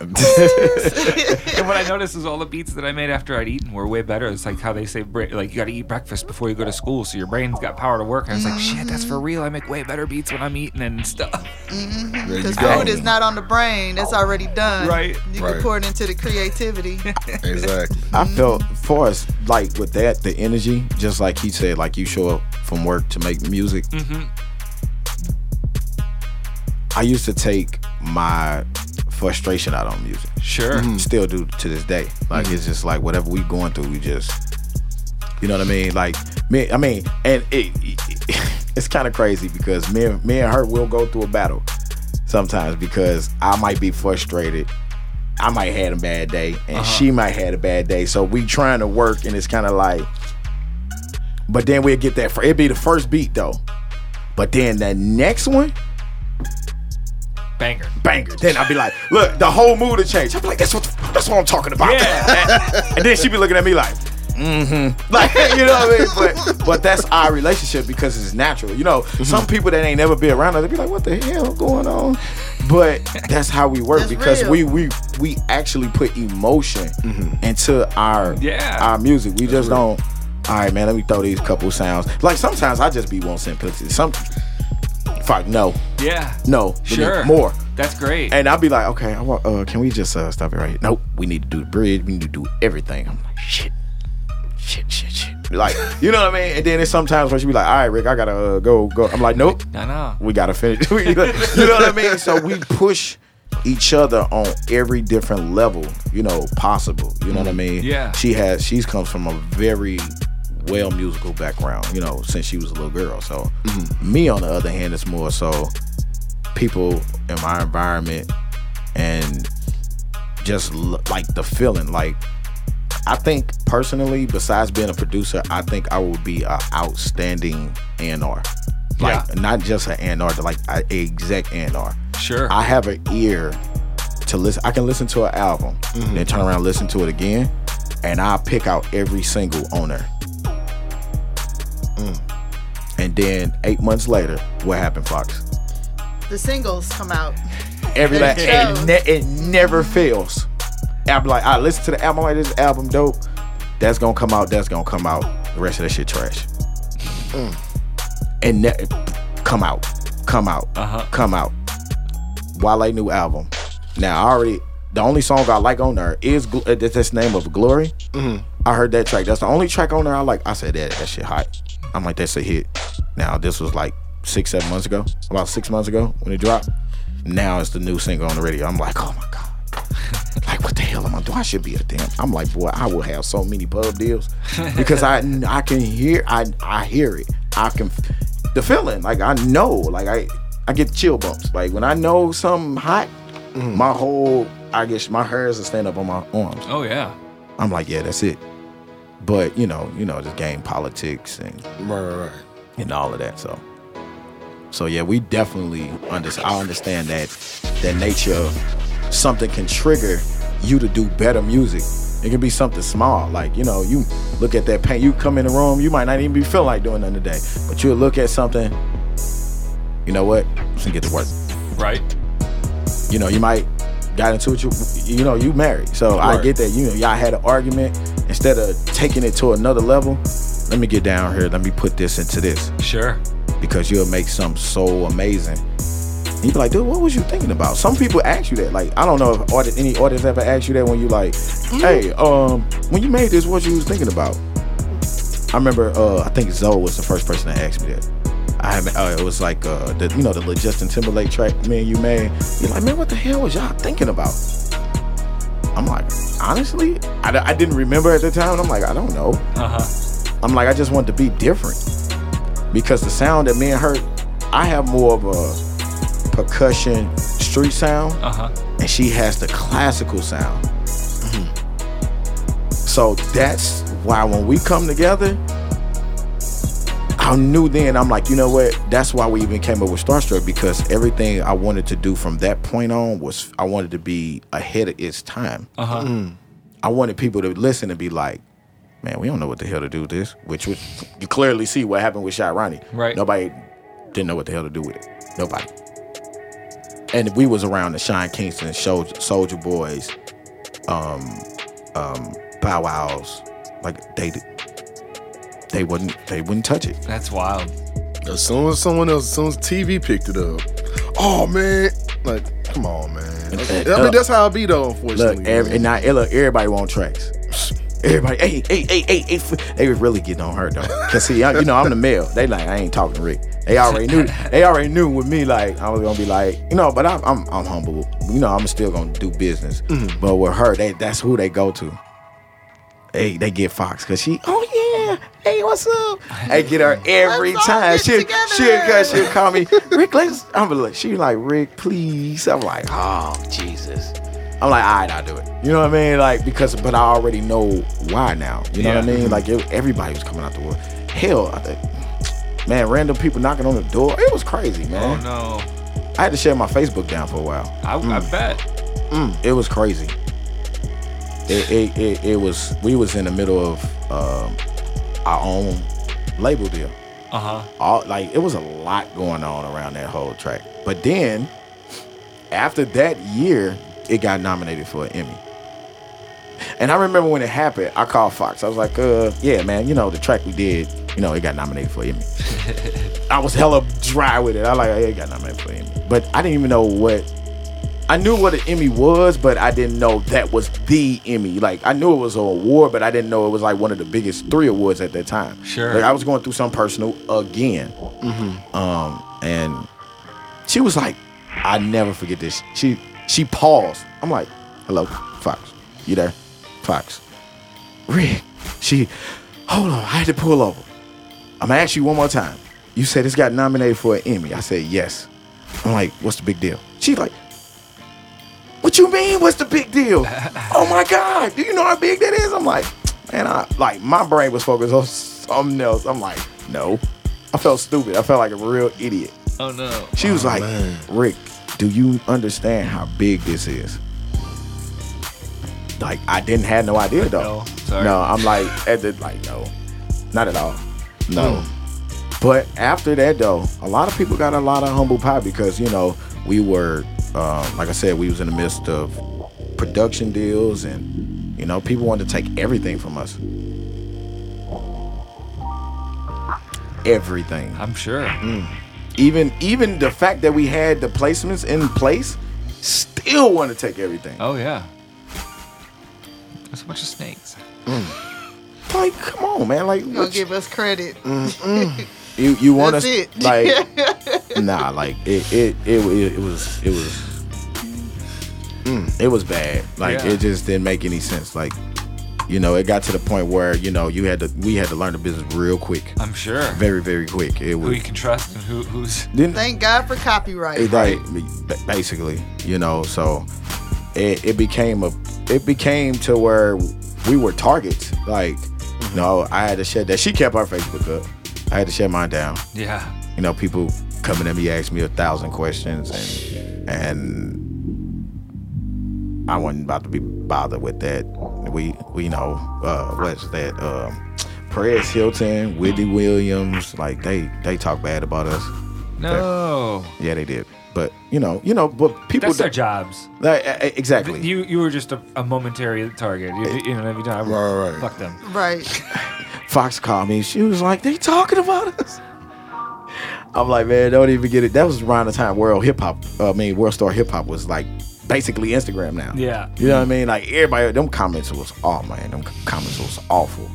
and what I noticed is all the beats that I made after I'd eaten were way better. It's like how they say, bra- like you got to eat breakfast before you go to school, so your brain's got power to work. And I was like, shit, that's for real. I make way better beats when I'm eating and stuff. Mm-hmm. There you Because food is not on the brain; it's already done. Right. You Right. can pour it into the creativity. Exactly. Mm-hmm. I felt for us like with that the energy, just like he said, like you show up from work to make music. Mm-hmm. I used to take my frustration out on music. Sure. Mm-hmm. Mm-hmm. Still do to this day. Like mm-hmm. it's just like whatever we going through, we just you know what I mean? Like me I mean, and it, it's kind of crazy because me and me and her will go through a battle sometimes because I might be frustrated. I might had a bad day and uh-huh. she might had a bad day. So we trying to work and it's kind of like but then we'll get that fir- it'd be the first beat though. But then the next one Banger. banger. Then I'd be like, look, the whole mood will change. I'd be like, that's what the, that's what I'm talking about. Yeah. and then she'd be looking at me like, mm-hmm. Like, you know what I mean? But but that's our relationship because it's natural. You know, some people that ain't never been around us, they'd be like, what the hell going on? But that's how we work That's because real. we we we actually put emotion into our Yeah. our music. We just don't. All right, man. Let me throw these couple sounds. Like sometimes I just be want simplicity. Some, fuck no, Yeah. no, Sure. more. That's great. And I'll be like, okay, I want, uh, can we just uh, stop it right here? Nope, we need to do the bridge. We need to do everything. I'm like, shit, shit, shit, shit. Like, you know what I mean? And then there's sometimes where she be like, all right, Rick, I gotta uh, go, go. I'm like, nope, no, no. we gotta finish. you know what I mean? So we push each other on every different level, you know, possible. You know what I mean? Yeah. She has, she's comes from a very well musical background, you know, since she was a little girl. So mm-hmm. me, on the other hand, it's more so people in my environment and just l- like the feeling like I think personally, besides being a producer, I think I will be an outstanding A&R. Like Yeah. not just an A&R, like a exec A&R. Sure. I have an ear to listen. I can listen to an album, mm-hmm. then turn around, and listen to it again, and I'll pick out every single owner. And then eight months later, what happened, Foxx? the singles come out. Every last, Yeah. it, ne- it never fails. I'm like, I listen to the album I'm like this album dope. That's gonna come out. That's gonna come out. The rest of that shit trash. And ne- come out, come out, Uh-huh. come out. Wale new album. Now I already the only song I like on there is Gl- uh, that's that's name of Glory. I heard that track. That's the only track on there I like. I said that that shit hot. I'm like that's a hit. Now this was like six seven months ago, about six months ago when it dropped. Now it's the new single on the radio. I'm like, oh my god. Like what the hell am I doing? I should be a damn. I'm like, boy, I will have so many pub deals because I I can hear I I hear it. I can the feeling like I know like I I get chill bumps. Like when I know something hot, mm. my whole I guess my hairs will stand up on my arms. oh yeah. I'm like, yeah, that's it. But you know, you know, this game politics and Right, right, right. and all of that. So, so yeah, we definitely understand. I understand that that nature of something can trigger you to do better music. It can be something small, like you know, you look at that paint. You come in the room, you might not even be feel like doing nothing today, but you'll look at something. You know what? Let's get to work. Right. You know, you might got into it. You, you know, you married, so I get that. You know, y'all had an argument. Instead of taking it to another level, let me get down here. Let me put this into this Sure. because you'll make something so amazing. And you be like, dude, what was you thinking about? Some people ask you that. Like, I don't know if artist, any artists ever asked you that when you like, hey, um, when you made this, what you was thinking about? I remember, uh, I think Zoe was the first person that asked me that. I haven't. Uh, it was like, uh, the, you know, the Justin Timberlake track, me and you made. You're like, man, what the hell was y'all thinking about? I'm like, honestly, I, I didn't remember at the time. And I'm like, I don't know. Uh huh. I'm like, I just want to be different because the sound that me and her, I have more of a percussion street sound, Uh huh. and she has the classical sound. So that's why when we come together, I knew then, I'm like, you know what? That's why we even came up with Starstrukk because everything I wanted to do from that point on was I wanted to be ahead of its time. Uh huh. I wanted people to listen and be like, man, we don't know what the hell to do with this. Which was, you clearly see what happened with Shy Ronnie. Right. Nobody didn't know what the hell to do with it. Nobody. And we was around the Sean Kingston, Soldier, Soulja Boys, um, um, Bow Wows, like they they wouldn't they wouldn't touch it. That's wild. As soon as someone else, as soon as TV picked it up, oh man, like come on, man. I uh, mean, that's how it be though. Unfortunately, Look, every, and now look, everybody want tracks. Everybody, hey, hey, hey, hey, hey, they was really getting on her though. Cause see, I, you know, I'm the male. They like, I ain't talking to Rick. They already knew. They already knew with me, like, I was gonna be like, you know, but I'm, I'm, I'm humble. You know, I'm still gonna do business. Mm-hmm. But with her, they, that's who they go to. Hey, they get Foxx, cause she, oh yeah, hey, what's up? They get her every Let's time. She, she'll, she'll call me, Rick. Let's. I'm like, she like, Rick, please. I'm like, oh Jesus. I'm like, all right, I'll do it. You know what I mean? Like, because, but I already know why now. You know what I mean? Like, it, everybody was coming out the wood. Hell, I think, man, random people knocking on the door. It was crazy, man. Oh no. I had to shut my Facebook down for a while. I, I bet. Mm, it was crazy. It, it, it, it was, we was in the middle of um, our own label deal. Uh huh. all like it was a lot going on around that whole track. But then after that year, it got nominated for an Emmy. And I remember when it happened, I called Foxx. I was like, uh, yeah, man, you know, the track we did, you know, it got nominated for an Emmy. I was hella dry with it. I like, yeah, it got nominated for an Emmy. But I didn't even know what I knew what an Emmy was, but I didn't know that was the Emmy. Like I knew it was an award, but I didn't know it was like one of the biggest three awards at that time. Sure. Like I was going through some personal again. Um, and she was like, I never forget this. She she paused. I'm like, hello, Foxx. You there? Foxx. Rick. She hold on, I had to pull over. I'm gonna ask you one more time. You said it's got nominated for an Emmy. I said yes. I'm like, what's the big deal? She's like, what you mean? What's the big deal? oh my God, do you know how big that is? I'm like, man, I like my brain was focused on something else. I'm like, no. I felt stupid. I felt like a real idiot. Oh no. She was Oh, like, man. Rick, do you understand how big this is? Like, I didn't have no idea though. No, sorry. No, I'm like, at the, like, no, not at all. No. Hmm. But after that though, a lot of people got a lot of humble pie because you know we were, um, like I said, we was in the midst of production deals, and you know people wanted to take everything from us. Everything I'm sure. even even the fact that we had the placements in place still want to take everything Oh yeah. There's a bunch of snakes. like come on man like You gonna give us credit. You you want That's us it. like nah like it it it, it, it was it was mm, it was bad like Yeah. it just didn't make any sense like you know it got to the point where you know you had to we had to learn the business real quick I'm sure. very very quick it was Who you can trust and who who's didn't Thank God for copyright. It, right. Basically, you know, so it, it became a it became to where we were targets. Like, you know, I had to shut that. She kept our Facebook up. I had to shut mine down. yeah. You know, people coming at me asking me a thousand questions and and I wasn't about to be bothered with that. We we you know, uh what's that? Um Perez Hilton, Wendy Williams, like they they talk bad about us. No. Yeah, they did. But you know, you know, but people That's their jobs. like, exactly. You you were just a, a momentary target. You, you know, every time. Right, right. Fuck them. Right. Foxx called me. She was like, "They talking about us." I'm like, man, don't even get it. That was around the time World Hip Hop. uh, I mean, World Star Hip Hop was like basically Instagram now. Yeah. You know what I mean? Like everybody, them comments was, oh man, them comments was awful.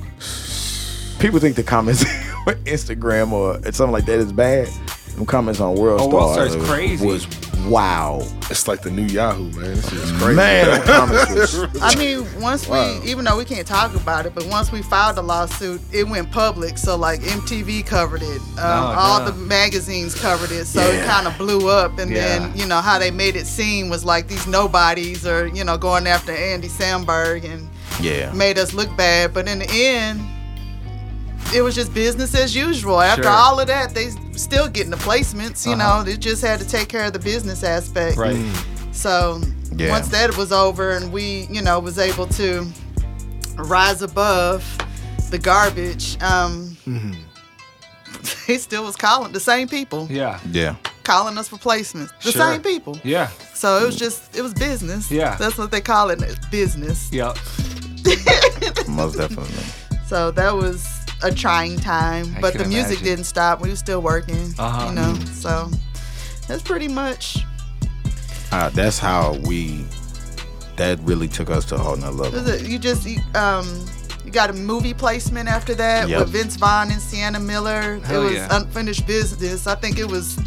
People think the comments on Instagram or something like that is bad. Them comments on World Oh, Star World Star's was- crazy. was wow. It's like the new Yahoo, man. This is crazy. Man, was I mean, once Wow. we, even though we can't talk about it, but once we filed the lawsuit, it went public. So like MTV covered it, um, Oh, all no. the magazines covered it. So it kind of blew up. And Yeah. then you know how they made it seem was like these nobodies or you know going after Andy Samberg and Yeah. made us look bad. But in the end, it was just business as usual. After Sure. all of that, they still getting the placements. You Uh-huh. know, they just had to take care of the business aspect. Right. So Yeah. once that was over and we, you know, was able to rise above the garbage, um, they still was calling the same people Yeah. Yeah. calling us for placements. The Sure. same people. Yeah. So it was just it was business. Yeah. That's what they call it, business. Yeah. Most definitely. So that was a trying time, I but the music imagine. didn't stop. We were still working, Uh-huh. you know. So that's pretty much. Uh, that's how we. That really took us to a whole nother level. was You just you, um you got a movie placement after that Yep. with Vince Vaughn and Sienna Miller. Hell it was yeah. unfinished business. I think it was.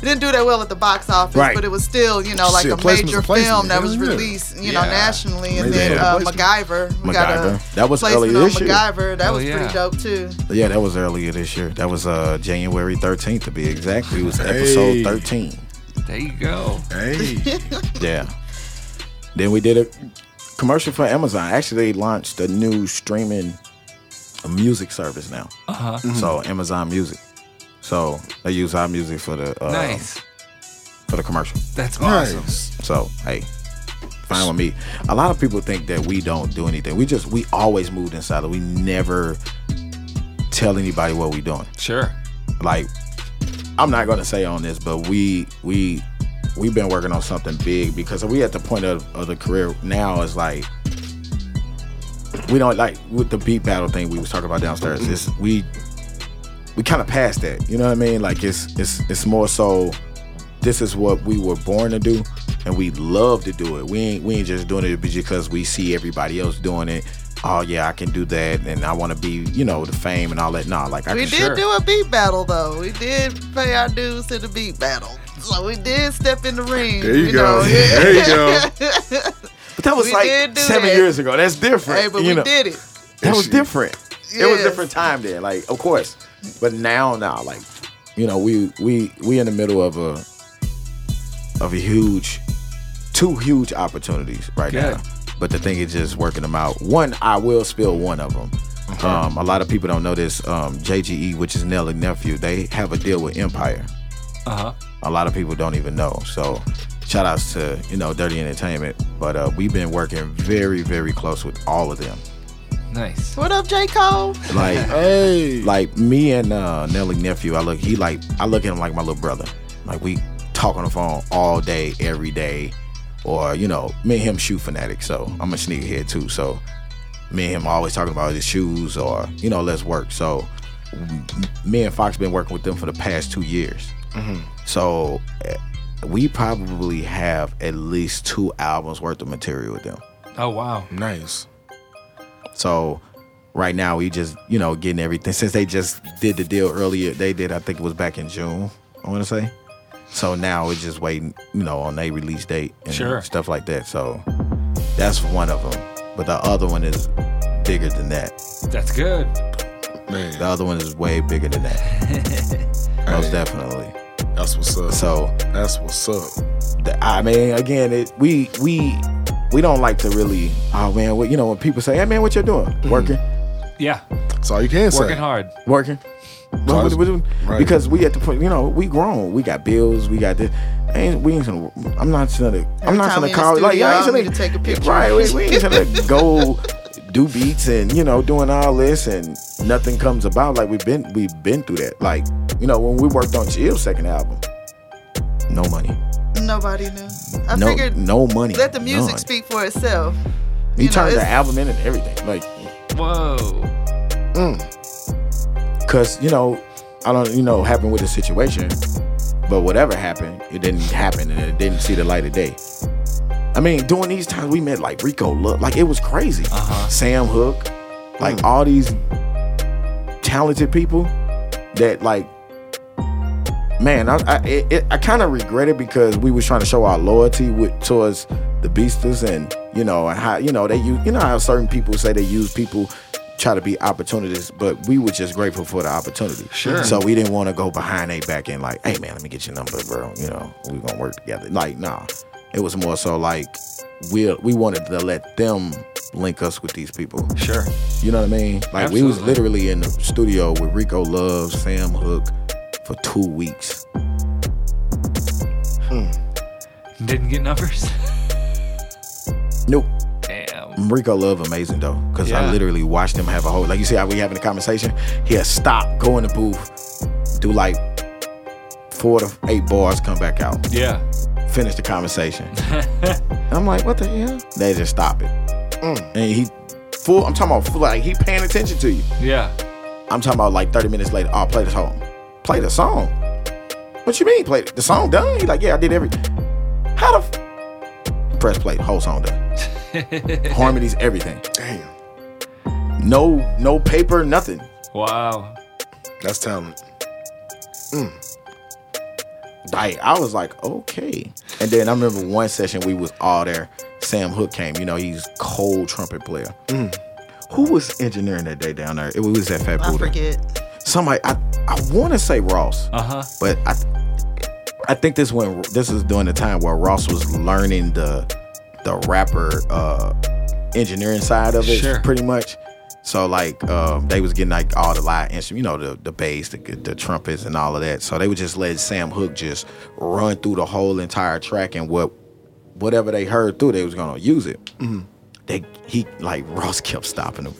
It didn't do that well at the box office, Right. but it was still, you know, like Shit, a major a film that was released, you know, Yeah. nationally. And Major then uh, placement. MacGyver, we got a MacGyver. That was earlier this year. MacGyver. That Hell was yeah. pretty dope too. Yeah, that was earlier this year. That was uh January 13th to be exact. It was Hey. episode 13. There you go. Hey. Yeah. Then we did a commercial for Amazon. Actually, they launched a new streaming music service now. Uh huh. So Amazon Music. So they use our music for the uh, Nice. for the commercial. That's awesome. Nice. So hey, fine with me. A lot of people think that we don't do anything. We just we always moved inside. We never tell anybody what we're doing. Sure. like I'm not gonna say on this, but we we we've been working on something big because we at the point of, of the career now is like we don't like with the beat battle thing we was talking about downstairs. It's we we kind of past that. You know what I mean? Like it's it's it's more so this is what we were born to do and we love to do it. We ain't we ain't just doing it because we see everybody else doing it. Oh yeah, I can do that and I want to be, you know, the fame and all that. Nah, like I We can did Sure. do a beat battle though. We did pay our dues to the beat battle. So we did step in the ring. There you, go. know. There you go. But that was We like seven that. years ago. That's different. hey, but you we know. did it. That was Shit. different. It was Yes. different time then. Like, of course. But now, now, like, you know, we we we in the middle of a of a huge, two huge opportunities right Good. now. But the thing is just working them out. One, I will spill one of them. Um, a lot of people don't know this. Um, JGE, which is Nelly nephew, they have a deal with Empire. Uh huh. A lot of people don't even know. So, shout outs to you know Dirty Entertainment. But uh, we've been working very, very close with all of them. Nice. What up, J. Cole? Like, Hey. like me and uh, Nelly nephew, I look he like I look at him like my little brother. Like we talk on the phone all day, every day. Or, you know, me and him shoe fanatic, so I'm a sneakerhead too. So me and him always talking about his shoes or, you know, let's work. So me and Foxx been working with them for the past two years. So eh, we probably have at least two albums worth of material with them. Oh wow. nice. So right now we just, you know, getting everything since they just did the deal earlier. They did, I think it was back in June, I want to say. So now we're just waiting, you know, on a release date and Sure. stuff like that. So that's one of them. But the other one is bigger than that. That's good. Man. The other one is way bigger than that. Most definitely. That's what's up. So That's what's up. the, I mean, again, it, we we we don't like to really. Oh man, what you know when people say, "Hey man, what you doing? Mm-hmm. Working, Yeah. That's all you can say. Working hard. working." So What- what- what- right. Because we at the point, you know, we grown. We got bills. We got this. Ain't we ain't gonna? I'm not gonna. I'm not gonna we in the call. Like, studio, I ain't gonna need to take a picture. Right. We, we ain't gonna go do beats and you know doing all this and nothing comes about. Like we've been we've been through that. Like you know when we worked on Chill's second album, no money. Nobody knew. I no, figured no money. let the music none. speak for itself. He you know, turned the album in and everything. Like, Whoa. cause you know, I don't, you know, happened with the situation, but whatever happened, it didn't happen and it didn't see the light of day. I mean, during these times we met like Rico Love, like it was crazy. Uh-huh. Sam Hook, like all these talented people that like, man, I I, it, I kind of regret it because we was trying to show our loyalty with towards the Beasters and you know and how you know they use you know how certain people say they use people try to be opportunists, but we were just grateful for the opportunity. Sure. So we didn't want to go behind their back and like, hey man, let me get your number, bro. You know, we gonna work together. Like, nah. It was more so like we we wanted to let them link us with these people. Sure. You know what I mean? Like we was literally in the studio with Rico Love, Sam Hook for two weeks. Hmm. Didn't get numbers. Nope. Damn. Rico Love amazing though, because I literally watched him have a whole like you see how we having a conversation. He'll stop, go in the booth, do like four to eight bars, come back out, Yeah. finish the conversation. I'm like, what the hell? They just stop it, mm. and he full. I'm talking about full, like he paying attention to you. Yeah. I'm talking about like 30 minutes later. Oh, play this song. Play the song. What you mean? Play the song done? He like, yeah, I did everything. How the f- press play? Whole song done. Harmonies, everything. Damn, No, no paper, nothing. Wow. that's talent. Mm. Like I was like, okay. And then I remember one session we was all there. Sam Hook came. You know, he's cold trumpet player. Mm. Who was engineering that day down there? It was at Fat I Buddha. forget. Somebody. I I want to say Ross. Uh huh. but I I think this when this is during the time where Ross was learning the the rapper uh engineering side of it Sure. pretty much. So like um, they was getting like all the live instruments, you know, the the bass, the, the trumpets, and all of that. So they would just let Sam Hook just run through the whole entire track, and what whatever they heard through, they was gonna use it. They he like Ross kept stopping him.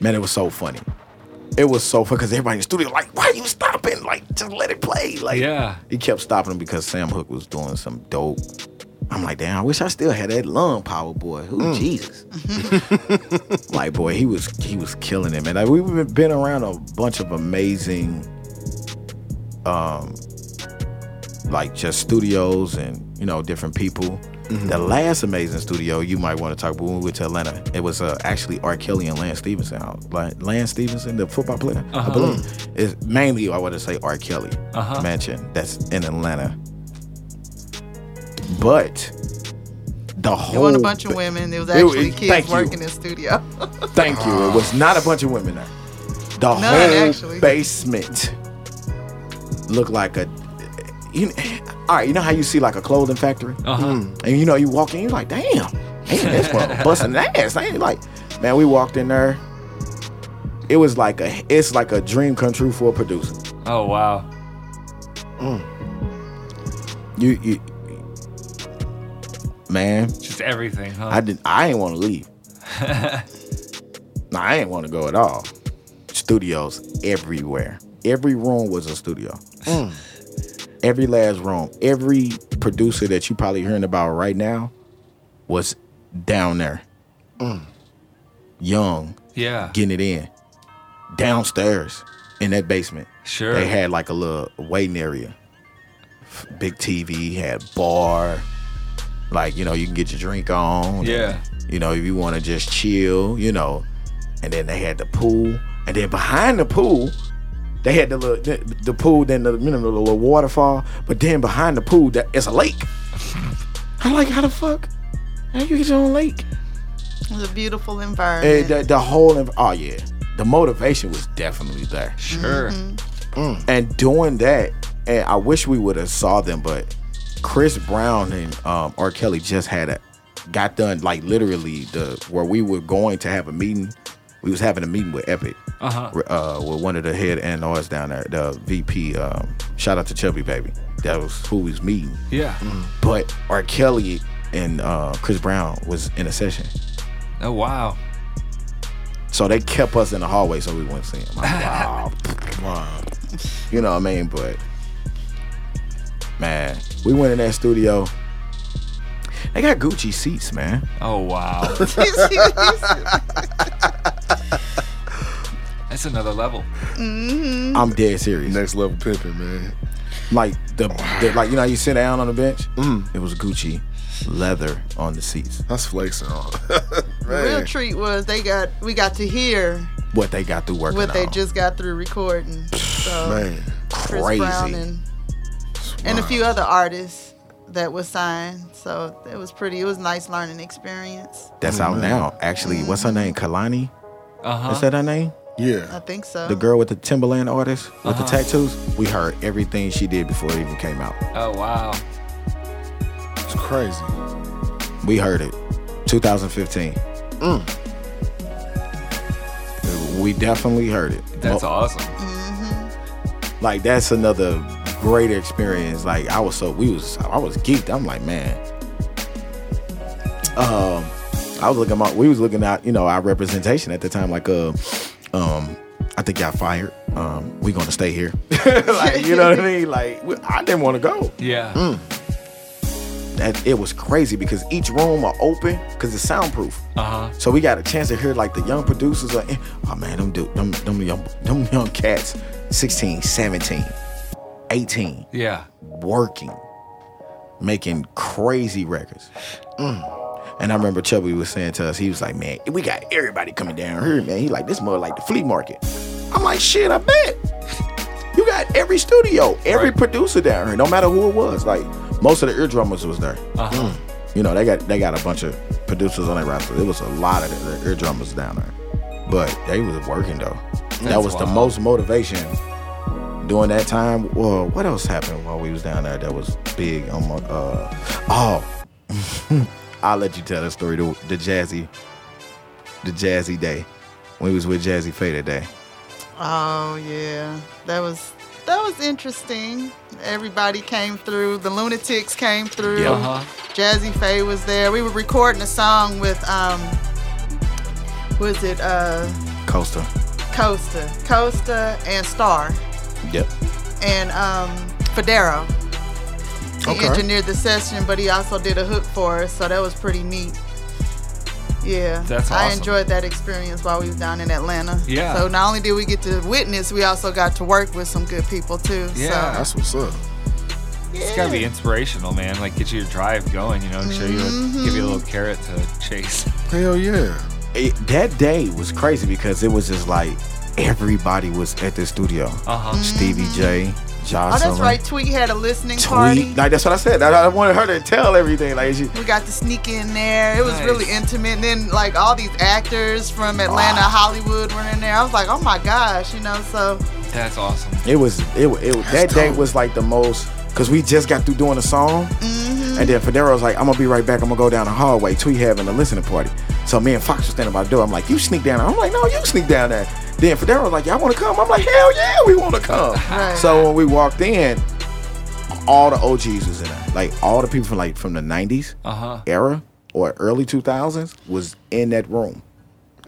Man, it was so funny. It was so funny because everybody in the studio like, why are you stopping? Like, just let it play. Like, Yeah. He kept stopping him because Sam Hook was doing some dope. I'm like, damn, I wish I still had that lung power, boy. Who Jesus? like, boy, he was he was killing it, man. Like, we've been- been around a bunch of amazing, um, like just studios and you know different people. The last amazing studio you might want to talk about when we went to Atlanta, it was uh, actually R. Kelly and Lance Stephenson. out. Like Lance Stephenson, the football player, I Uh-huh. believe, is mainly I want to say R. Kelly Uh-huh. mansion that's in Atlanta. But the whole It wasn't a bunch of women. It was actually it- kids thank you. working in the studio. Thank you. It was not a bunch of women there. The None, whole actually. basement looked like a. You, all right, you know how you see like a clothing factory, Uh huh. and you know you walk in, you're like, damn, damn, this one busting ass. Ain't like, man, we walked in there. It was like a, it's like a dream come true for a producer. Oh wow. Mm. You, you, man, Just everything, huh? I didn't. I ain't want to leave. no, I ain't want to go at all. Studios everywhere. Every room was a studio. Mm. Every last room. Every producer that you probably hearing about right now was down there. Mm. Young, yeah. getting it in. Downstairs in that basement. Sure. They had like a little waiting area. Big TV, had bar. Like, you know, you can get your drink on. Yeah. You know, if you want to just chill, you know. And then they had the pool. And then behind the pool, they had the little the, the pool, then the you know the little waterfall. But then behind the pool, that it's a lake. I'm like, how the fuck? How you get your own lake? It's a beautiful And environment. the, the whole, env- oh yeah, the motivation was definitely there. Sure. and doing that, and I wish we would have saw them, but Chris Brown and um, R. Kelly just had a got done like literally the where we were going to have a meeting. We was having a meeting with Epic, Uh huh. uh, with one of the head A&Rs down there, the VP. Um, shout out to Chubby Baby. That was who was meeting. Yeah. But R. Kelly and uh, Chris Brown was in a session. Oh wow. So they kept us in the hallway so we wouldn't see him. I'm like, wow. Wow. You know what I mean? But man, we went in that studio. They got Gucci seats, man. Oh wow. That's another level. Mm-hmm. I'm dead serious. Next level pimping, man. Like the, the like you know how you sit down on the bench. Mm. It was Gucci leather on the seats. That's flexing on. the real treat was they got we got to hear What they got through working what they on. just got through recording. So Man. Chris crazy. Brown and and a few other artists that was signed. So it was pretty. It was a nice learning experience. That's out now. Actually, what's her mm-hmm. name? Kehlani? Uh huh. Is that her name? I think so. The girl with the Timbaland artist with the Uh-huh. tattoos. We heard everything she did before it even came out. Oh wow. It's crazy. We heard it. 2015. We definitely heard it. That's Mo- awesome. like that's another great experience. Like I was so we was I was geeked. I'm like, man. Um I was looking at we was looking at, you know, our representation at the time, like uh um I think got fired. Um, we gonna stay here. like, you know what I mean? Like I didn't want to go. Yeah. Mm. That it was crazy because each room are open because it's soundproof. Uh huh. So we got a chance to hear like the young producers are. Oh man, them dude, them, them young them young cats, 16, 17, 18, Yeah. working, making crazy records. Mm. And I remember Chubby was saying to us, he was like, man, we got everybody coming down here, man. He like, this more like the flea market. I'm like, shit, I bet. You got every studio, every Right. producer down here, no matter who it was. Like most of the Eardrummers was there. Uh huh. You know, they got they got a bunch of producers on their roster. It was a lot of the, the Eardrummers down there. But they was working though. that That's was the most motivation during that time. Well, what else happened while we was down there that was big on my uh oh I'll let you tell the story, the, the jazzy the jazzy day. When we was with Jazze Pha that day. Oh yeah, that was that was interesting. Everybody came through. The Lunatics came through. Yeah. Uh huh. Jazze Pha was there. We were recording a song with um, was it uh, Costa. Costa, Costa and Star Yep. and um, Federo. He Okay. engineered the session, but he also did a hook for us, so that was pretty neat. Yeah, That's I enjoyed that experience while we was down in Atlanta. Yeah. So not only did we get to witness, we also got to work with some good people too. Yeah. That's what's up. So, It's gotta be inspirational, man. Like get your drive going, you know, and show you, a, give you a little carrot to chase. Hell yeah. It, that day was crazy because it was just like everybody was at the studio. Uh huh. Stevie J, Josh. Oh, that's right. Tweet had a listening Tweet. party. Like that's what I said. I, I wanted her to tell everything. Like she, We got to sneak in there. It was Nice. really intimate. And then like all these actors from Atlanta, Hollywood were in there. I was like, oh my gosh, you know. So That's awesome. it was it, it that day was like the most because we just got through doing a song, Mm-hmm. and then Federo was like, "I'm gonna be right back. I'm gonna go down the hallway." Tweet having a listening party. So me and Foxx were standing by the door. I'm like, "You sneak down." there." I'm like, "No, you sneak down there." Then Federo was like, "Y'all want to come?" I'm like, "Hell yeah, we want to come." Right. So when we walked in, all the OGs was in there. Like all the people from like from the 90s. Uh huh. era or early 2000s was in that room.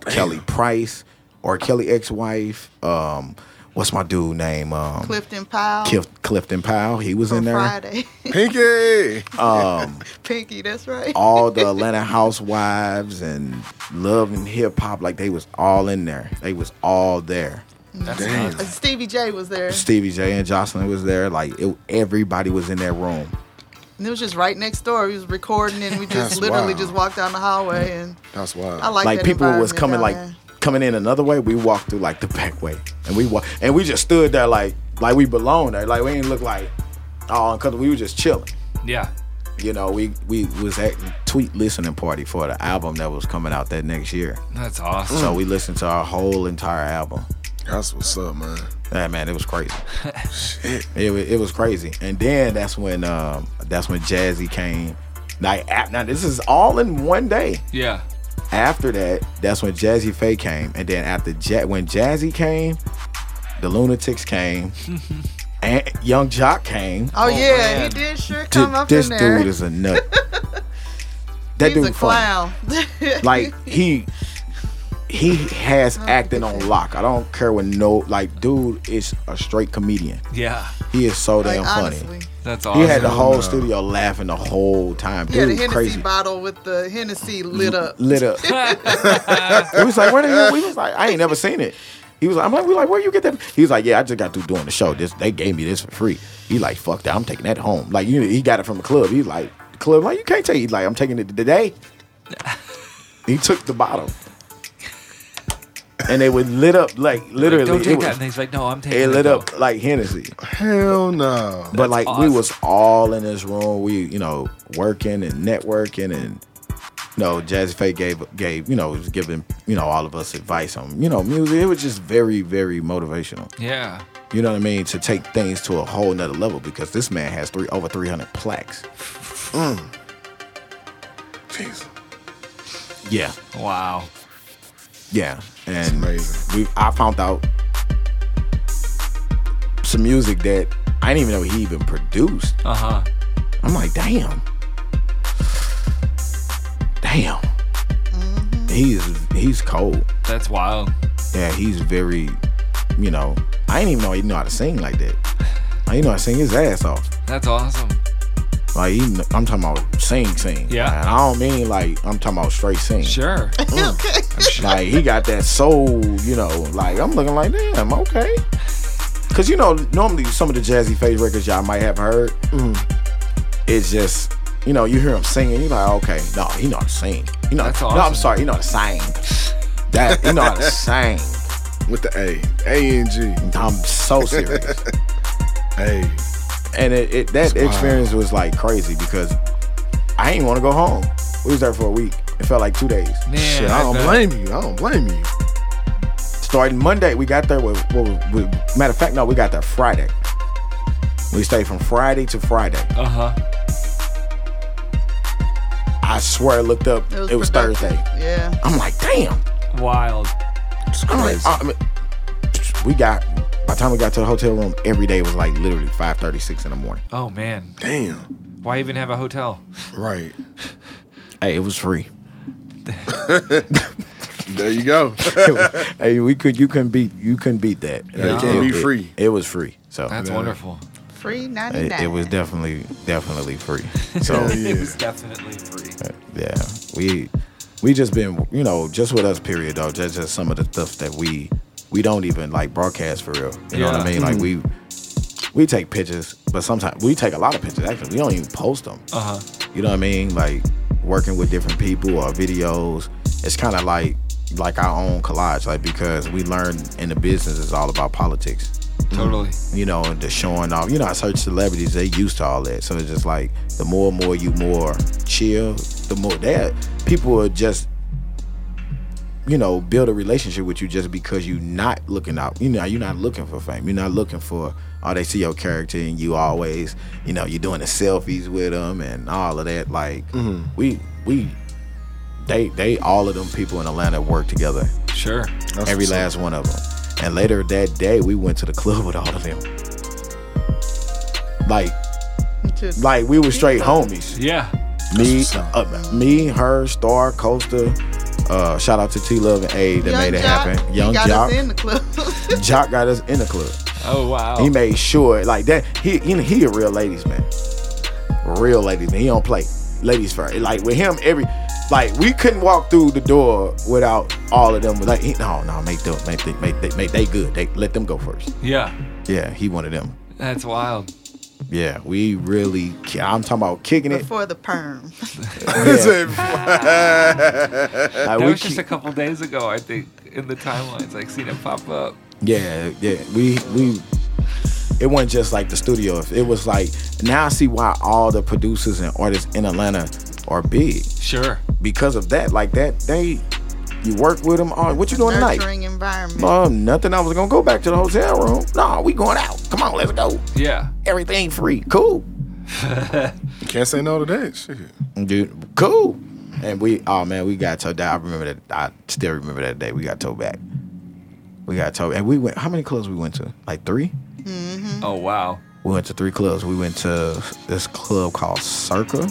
Kelly Price or Kelly ex-wife. Um, what's my dude name? Um, Clifton Powell Clif- Clifton Powell. He was from in there. Friday. Pinky. Um, Pinky, that's right. all the Atlanta housewives and love and hip hop, like they was all in there. They was all there. That's Damn. Uh, Stevie J was there. Stevie J and Joseline was there. Like it, everybody was in that room. And it was just right next door. We was recording and we just That's literally wild. just walked down the hallway and That's wild. I like like that people was environment coming down like there. Coming in another way. We walked through like the back way, and we walk and we just stood there like like we belonged there. Like we ain't look like oh, because we were just chilling. Yeah. You know, we we was at tweet listening party for the album that was coming out that next year. That's awesome. So we listened to our whole entire album. That's what's up, man. Yeah, man, it was crazy. Shit. it, it was crazy. And then that's when um that's when Jazzy came. Like now this is all in one day. Yeah. After that, that's when Jazze Pha came. And then after ja- when Jazzy came, the Lunatics came, and Yung Joc came. Oh, oh, yeah, man. he did sure Th- come up this in there. This dude is a nut. that He's dude a clown. Like he he has oh, acting on lock. I don't care what no like dude is a straight comedian. Yeah. He is so like damn funny. honestly. That's He awesome. had the whole no. studio laughing the whole time. He had a Hennessy crazy. bottle with the Hennessy lit up. Lit up. he was like, where the hell? We was like, I ain't never seen it. He was like, I'm like, we like, where you get that? He was like, yeah, I just got through doing the show. This they gave me this for free. He like, fuck that, I'm taking that home. Like, you, he got it from the club. He like, the club like, you can't take. it. He's like, I'm taking it today. he took the bottle, and they would lit up like literally. Don't it take was- that. And he's like, no, I'm taking it it. lit though. up like Hennessy. Hell no. But like we was all in this room, we you know working and networking, and you know Jazze Pha gave gave you know was giving you know all of us advice on you know music. It was just very very motivational. Yeah. You know what I mean to take things to a whole nother level because this man has three over three hundred plaques. Mm. Jeez. Yeah, Wow. Yeah, and we I found out some music that I didn't even know he even produced. Uh huh. I'm like, damn, damn. He's he's cold. That's wild. Yeah, he's very, you know. I didn't even know he knew how to sing like that. I didn't know how to sing his ass off. That's awesome. Like he, kn- I'm talking about sing, sing. Yeah. And I don't mean like I'm talking about straight sing. Sure. okay. Mm. Like he got that soul, you know. Like I'm looking like, damn, okay. Cause you know, normally some of the Jazze Pha's records y'all might have heard, mm-hmm. it's just, you know, you hear him singing, you're like, okay, no, he know how to sing. You know, That's no, I'm sorry, he know how to sing. That you know how to sing. With the A. A N G. I'm so serious. Hey. And it, it that Wow. experience was like crazy because I didn't want to go home. We was there for a week. It felt like two days. Man, Shit, I don't bet. blame you. I don't blame you. Starting Monday, we got there with, with, with matter of fact, no, we got there Friday. We stayed from Friday to Friday. Uh huh. I swear, I looked up. It was, productive. Thursday. Yeah. I'm like, damn. Wild. It's I'm like, crazy. I mean, we got. By the time we got to the hotel room, every day was like literally 5:36 in the morning. Oh man. Damn. Why even have a hotel? Right. Hey, it was free. There you go. hey, we could. You couldn't beat. You couldn't beat that. Yeah, it can't be free. It, was free. So That's Yeah. wonderful. Free 99. it, it was definitely definitely free. So Hell It was definitely free. Uh, yeah, we we just been you know just with us period though. Just just some of the stuff that we we don't even like broadcast for real. You know what I mean? Like we we take pictures, but sometimes we take a lot of pictures. Actually, we don't even post them. Uh huh. You know what I mean? Like working with different people or videos. It's kind of like like our own collage, like because we learn in the business is all about politics. Totally. You know, and the showing off. You know, I search celebrities, they used to all that. So it's just like the more and more you more chill, the more that people are just you know, build a relationship with you just because you're not looking out. You know, you're not looking for fame. You're not looking for, oh, they see your character and you always, you know, you're doing the selfies with them and all of that. Like, mm-hmm. we, we, they, they, all of them people in Atlanta work together. Sure. That's every what's up. last one of them. And later that day, we went to the club with all of them. Like, To- like we were straight homies. Yeah. Me, uh, me, her, Star, Costa. Uh, shout out to T Love and A that Yung made it Joc, happen. he Yung got Joc, us in the club. Joc got us in the club. Oh wow. He made sure like that. He he, he a real ladies man. Real ladies man. He don't play ladies first. Like with him, every like we couldn't walk through the door without all of them. Like he, no, no, make them make they make they make they good. They let them go first. yeah. Yeah, he wanted them. That's wild. Yeah, we really. I'm talking about kicking it. Before the perm. Like, That we was just ki- a couple days ago, I think, in the timelines. Like seen it pop up. Yeah, yeah. We we it wasn't just like the studio. It was like now I see why all the producers and artists in Atlanta are big Sure. because of that. Like that, they you work with them. Oh, uh, what you doing tonight? Nurturing environment. Oh, nothing. I was gonna go back to the hotel room. No, we going out. Come on, let's go. Yeah. Everything free. Cool, Can't say no to that. Shit. dude. Cool. And we, oh man, we got towed down. I remember that. I still remember that day. We got towed back. We got towed, and we went. How many clubs we went to? Like three. Mm-hmm. Oh wow. We went to three clubs. We went to this club called Circa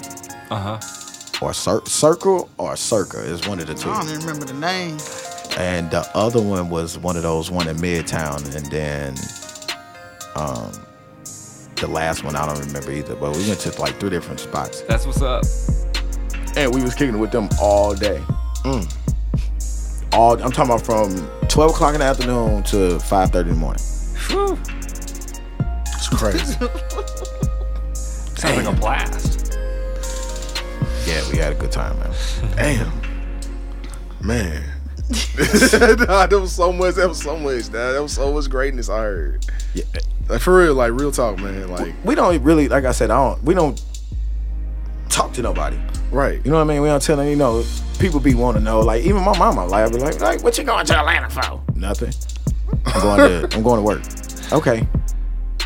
Uh huh. Or Cir- Circle or Circa is one of the two. I don't even remember the name. And the other one was one of those one in Midtown, and then um the last one I don't remember either. But we went to like three different spots, That's what's up. and we was kicking it with them all day. Mm. All I'm talking about from 12 o'clock in the afternoon to 5:30 in the morning. Whew. It's crazy. Sounds like a blast. Yeah, we had a good time, man. Damn. Man. nah, there was so much. That was so much. Nah, there was so much greatness I heard. Yeah. Like for real, like real talk, man. Like We don't really, like I said, I don't. We don't talk to nobody. right. You know what I mean? We don't tell them, you know, people be want to know. Like even my mama, like I be like, like, what you going to Atlanta for? Nothing. I'm going to I'm going to work. Okay.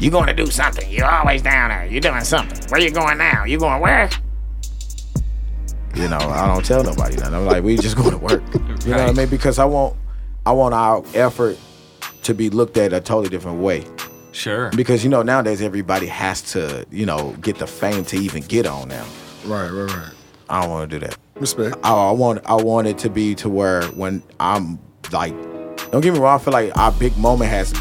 You going to do something. You're always down there. You're doing something. Where you going now? You going where? You know, I don't tell nobody nothing. I'm like, we just going to work. You know what I mean? Because I want, I want our effort to be looked at a totally different way. Sure. Because you know nowadays everybody has to, you know, get the fame to even get on now. Right, right, right. I don't want to do that. Respect. I, I want I want it to be to where when I'm like, don't get me wrong, I feel like our big moment has.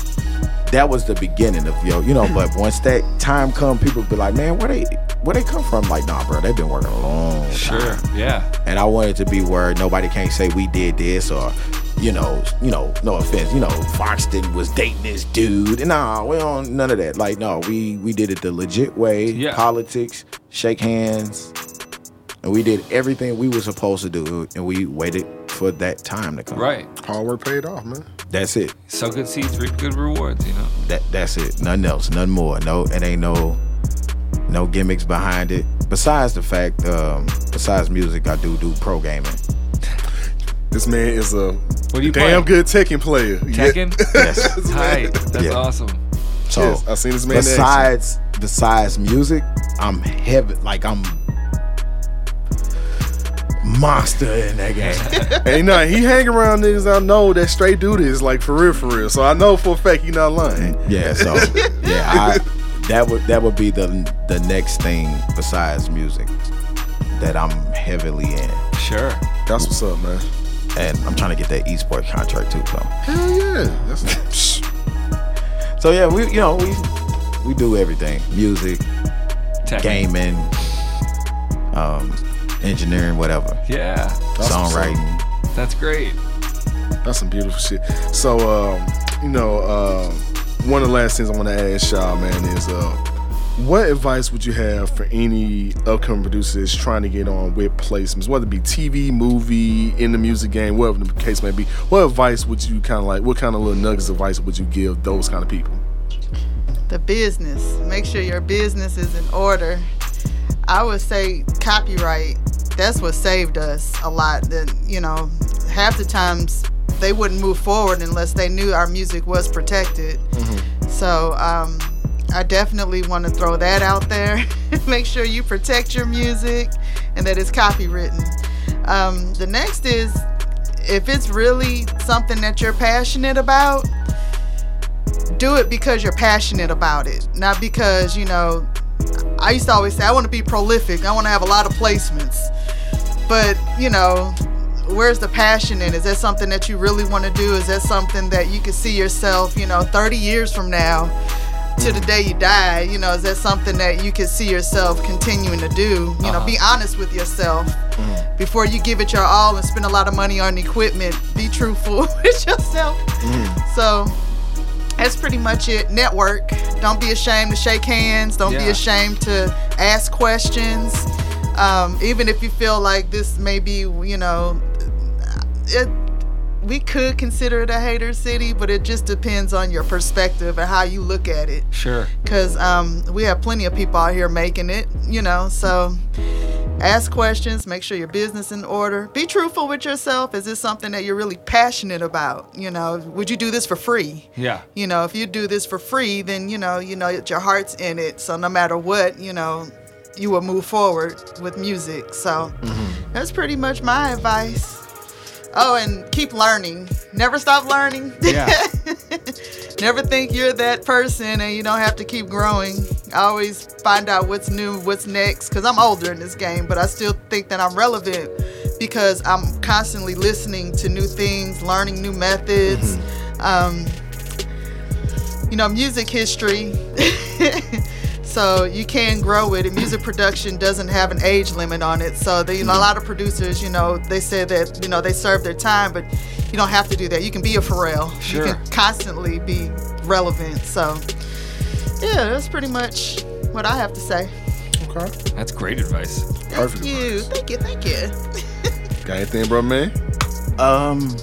That was the beginning of yo, you know. But once that time come, people be like, man, where they where they come from? Like, nah, bro, they've been working a long Sure. time. Yeah. And I want it to be where nobody can't say we did this or, you know, you know, no offense, you know, Foxton was dating this dude. And nah, we don't none of that. Like, no, we we did it the legit way. Yeah. Politics, shake hands, and we did everything we were supposed to do, and we waited for that time to come. Right. Hard work paid off, man. That's it. Sow good seeds, reap good rewards. You know. That that's it. Nothing else. Nothing more. No, it ain't no no gimmicks behind it. Besides the fact, um, besides music, I do do pro gaming. This man is a What do you damn play? good Tekken player. Tekken. Yes. Tight. That's Yeah. awesome. So Yes, I seen this man in action. besides besides music, I'm heavy like I'm monster in that game. Ain't nothing. He hang around niggas I know that straight dude is like for real, for real. So I know for a fact he not lying. yeah, so yeah, I, that would that would be the the next thing besides music that I'm heavily in, Sure. That's what's up, man. and I'm trying to get that esports contract too. So Hell yeah. That's so yeah, we you know we we do everything: music, Tekken. gaming, um, engineering, whatever, Yeah. That's what's songwriting. That's great. That's some beautiful shit. So, um, you know, um, one of the last things I want to ask y'all, man, is uh, what advice would you have for any upcoming producers trying to get on with placements, whether it be TV, movie, in the music game, whatever the case may be? What advice would you kind of like? What kind of little nuggets of advice would you give those kind of people? the business. Make sure your business is in order. I would say copyright. That's what saved us a lot. That you know, half the times they wouldn't move forward unless they knew our music was protected. So um, I definitely want to throw that out there. Make sure you protect your music and that it's copywritten. Um, the next is if it's really something that you're passionate about, do it because you're passionate about it, not because, you know, I used to always say, I want to be prolific, I want to have a lot of placements. But, you know, where's the passion in? Is that something that you really want to do? Is that something that you can see yourself, you know, 30 years from now to the day you die? You know, is that something that you can see yourself continuing to do? You know, uh-huh. be honest with yourself mm. before you give it your all and spend a lot of money on equipment. Be truthful with yourself. Mm. So, that's pretty much it. Network. Don't be ashamed to shake hands. Don't be ashamed to ask questions. Um, even if you feel like this may be, you know, it, we could consider it a hater city, but it just depends on your perspective and how you look at it. Sure. Because um, we have plenty of people out here making it, you know. So ask questions, make sure your business in order. Be truthful with yourself. Is this something that you're really passionate about? You know, would you do this for free? Yeah. you know if you do this for free then you know you know your heart's in it so no matter what you know you will move forward with music so that's pretty much my advice oh and keep learning. Never stop learning. Yeah. never think you're that person and you don't have to keep growing. I always find out what's new what's next because i'm older in this game but i still think that i'm relevant because i'm constantly listening to new things learning new methods. Um, you know, music history. so you can grow it. And music production doesn't have an age limit on it. So they, you know, a lot of producers, you know, they say that you know they serve their time, but you don't have to do that. You can be a Pharrell. Sure. You can constantly be relevant. So yeah, that's pretty much what I have to say. Okay. That's great advice. Thank Perfect you. advice. Thank you. Thank you. Got anything, bro, man? Um,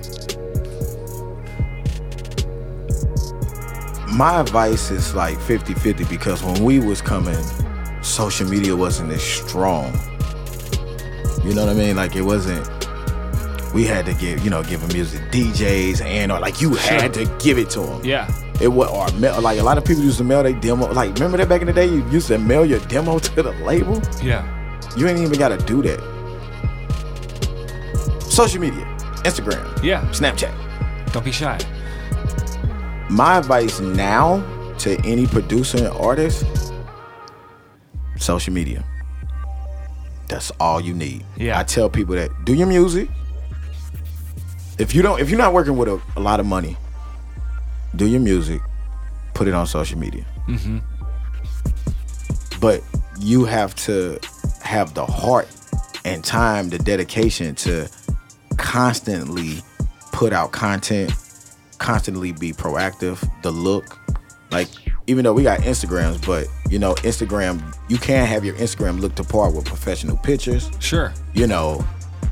my advice is like 50-50 because when we was coming, social media wasn't as strong. You know what I mean? Like it wasn't. We had to give, you know, give them music DJs and or like you had to give it to them. Yeah. It was or mail, like a lot of people used to mail their demo. Like remember that back in the day, you used to mail your demo to the label. Yeah. You ain't even got to do that. social media, Instagram, Yeah. Snapchat. Don't be shy. My advice now to any producer and artist, social media. That's all you need. Yeah. I tell people that do your music. If you don't, if you're not working with a, a lot of money, do your music, put it on social media. Mm-hmm. But you have to have the heart and time, the dedication to constantly put out content, constantly be proactive, the look. Like, even though we got Instagrams, but you know, Instagram, you can't have your Instagram look to par with professional pictures. Sure. You know,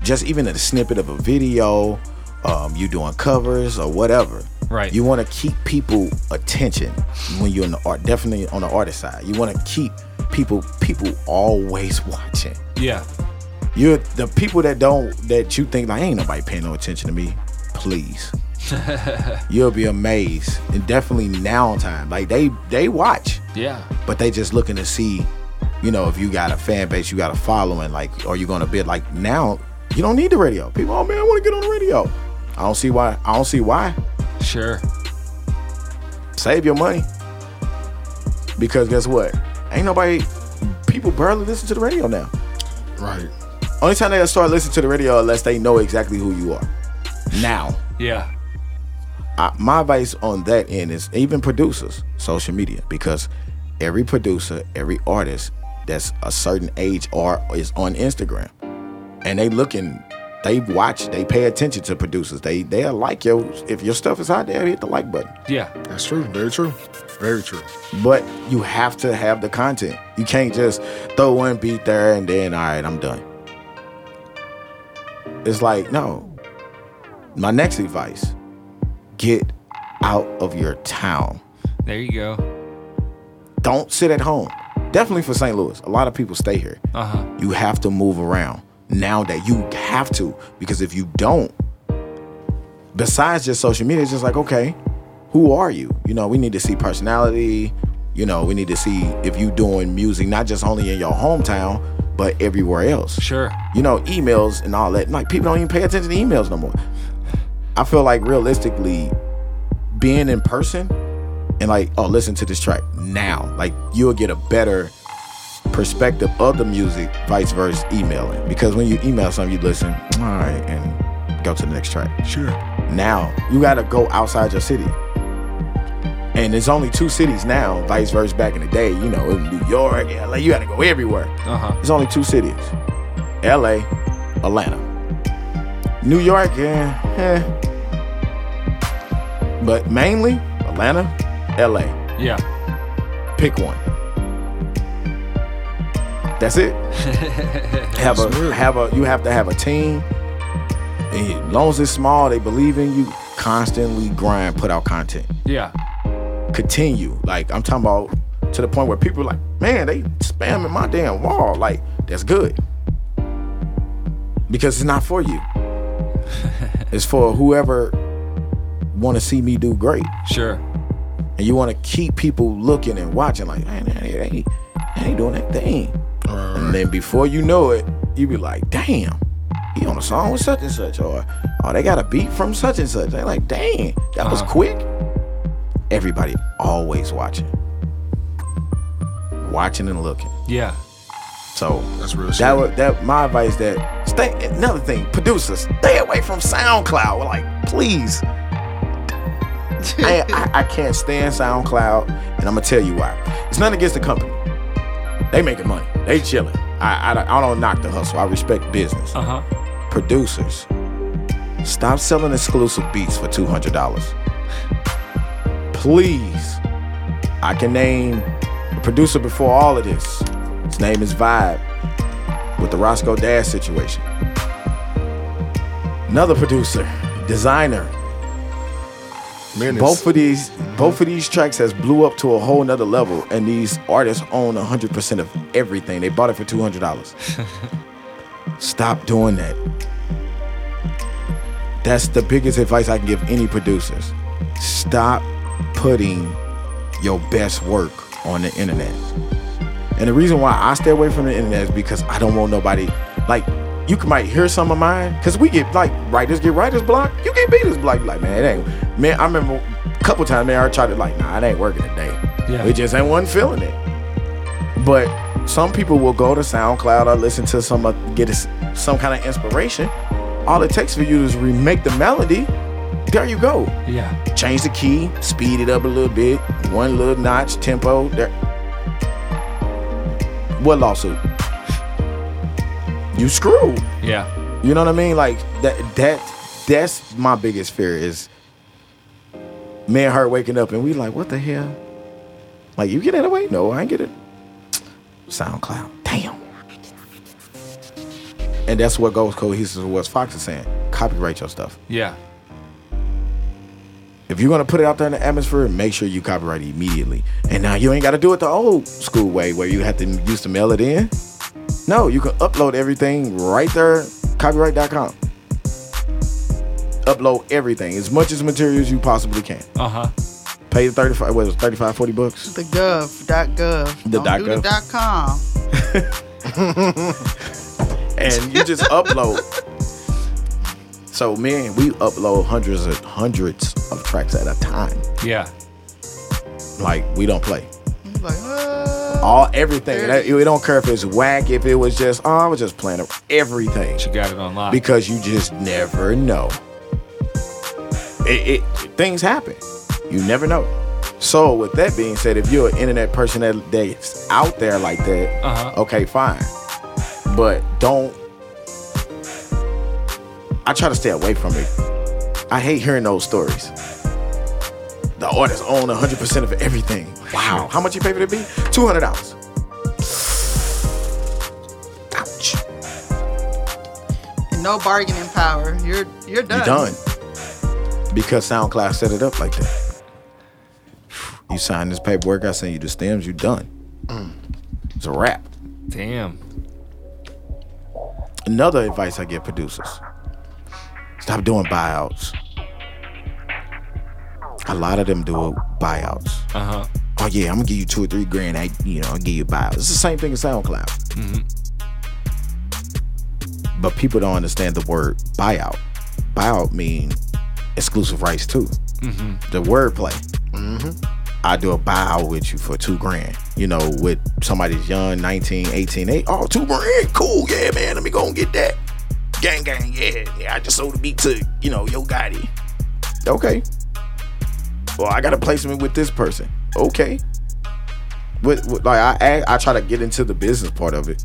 just even a snippet of a video, um, you doing covers or whatever. Right. You want to keep people attention when you're in the art, definitely on the artist side. You want to keep people people always watching. Yeah. You're the people that don't that you think like ain't nobody paying no attention to me. Please, you'll be amazed. And definitely now time, like they they watch, Yeah. but they just looking to see, you know, if you got a fan base, you got a following, like, are you gonna bid? Like now, you don't need the radio. People, oh man, I want to get on the radio. I don't see why. I don't see why. Sure. Save your money. Because guess what? Ain't nobody. People barely listen to the radio now. Right. Only time they start listening to the radio unless they know exactly who you are. Now, Yeah. I, my advice on that end is even producers, social media, because every producer, every artist that's a certain age or is on Instagram, and they looking, they watch, they pay attention to producers. They they like your if your stuff is out there, hit the like button. Yeah. That's true. Very true. Very true. But you have to have the content. You can't just throw one beat there and then all right, I'm done. It's like no. My next advice: get out of your town. There you go. Don't sit at home. Definitely for St. Louis. A lot of people stay here. Uh huh. You have to move around now that you have to because if you don't, besides just social media, it's just like okay, who are you? You know, we need to see personality. You know, we need to see if you doing music not just only in your hometown but everywhere else. Sure. You know, emails and all that. Like people don't even pay attention to emails no more. I feel like realistically, being in person and like, oh, listen to this track now. Like you'll get a better perspective of the music, vice versa, emailing. Because when you email something, you listen, all right, and go to the next track. Sure. Now you gotta go outside your city. And there's only two cities now, vice versa back in the day, you know, in New York, LA, you gotta go everywhere. Uh huh. There's only two cities. LA, Atlanta. New York, yeah, eh. But mainly Atlanta, LA. Yeah. Pick one. That's it. have a real. have a you have to have a team. And as long as it's small, they believe in you. Constantly grind, put out content. Yeah. Continue. Like I'm talking about to the point where people are like, man, they spamming my damn wall. Like, that's good. Because it's not for you. it's for whoever want to see me do great. Sure. And you want to keep people looking and watching like, man, they ain't, they ain't doing that thing. Right, And then before you know it, you be like, damn, he on a song with such and such. Or, oh, they got a beat from such and such. They like, dang, that was Uh-huh. quick. Everybody always watching. Watching and looking. Yeah. So That's real that shit. that my advice that stay another thing, producers, stay away from SoundCloud. Like, please. I, I, I can't stand SoundCloud, and I'm gonna tell you why. It's nothing against the company. They making money. They chilling. I, I, I don't knock the hustle. I respect business. Uh huh. Producers, stop selling exclusive beats for two hundred dollars. Please. I can name a producer before all of this. His name is Vibe with the Roscoe Dash situation. Another producer, designer. Man, Both of these, both of these tracks has blew up to a whole nother level, and these artists own hundred percent of everything. They bought it for two hundred dollars. Stop doing that. That's the biggest advice I can give any producers. Stop putting your best work on the internet. And the reason why I stay away from the internet is because I don't want nobody like you can might hear some of mine because we get like writers get writers block. You get beaters block. Like man, it ain't. Man, I remember a couple times man, I tried to like, nah, it ain't working today. Yeah. We just ain't one feeling it. But some people will go to SoundCloud or listen to some uh, get us some kind of inspiration. All it takes for you is remake the melody. There you go. Yeah. Change the key, speed it up a little bit, one little notch, tempo. There. What lawsuit? You screwed. Yeah. You know what I mean? Like that. That. That's my biggest fear is. Me and her waking up and we like, what the hell? Like you get it away? No, I ain't get it. SoundCloud. Damn. And that's what goes cohesive with what Foxx is saying. Copyright your stuff. Yeah. If you're gonna put it out there in the atmosphere, make sure you copyright it immediately. And now you ain't gotta do it the old school way where you have to use to mail it in. No, you can upload everything right there, copyright.com. Upload everything, as much as material as you possibly can. Uh huh. Pay the 35, what was it, 35, 40 bucks? The gov, dot gov. The Don't dot do gov. the dot com. and you just upload. So man, we upload hundreds of hundreds of tracks at a time. Yeah. Like we don't play. Like, uh, All everything. That- We don't care if it's whack. If it was just, oh, I was just playing everything She got it on lock. because you just never know. It, it things happen. You never know. So with that being said, if you're an internet person that that's out there like that, Uh-huh. okay, fine. But don't. I try to stay away from it. I hate hearing those stories. The artist own 100% of everything. Wow. How much you pay for the beat? $200. Ouch. and no bargaining power. You're you're done. You're done. Because SoundCloud set it up like that. You sign this paperwork, I send you the stems, You're done. Mm. It's a wrap. Damn. Another advice I give producers. Stop doing buyouts. A lot of them do buyouts. Uh huh. Oh yeah, I'm gonna give you two or three grand. I, you know, I'll give you a buyout. It's the same thing as SoundCloud. Mm-hmm. But people don't understand the word buyout. Buyout mean exclusive rights too. Mm-hmm. The wordplay. Mm-hmm. I do a buyout with you for two grand. You know, with somebody's young, 19, 18, 8. Oh, two grand. Cool. Yeah, man. Let me go and get that. Gang, gang. Yeah. Yeah. I just sold the beat to, you know, Yo Gotti. Okay. Well, I got a placement with this person. Okay. With, like I, I I try to get into the business part of it.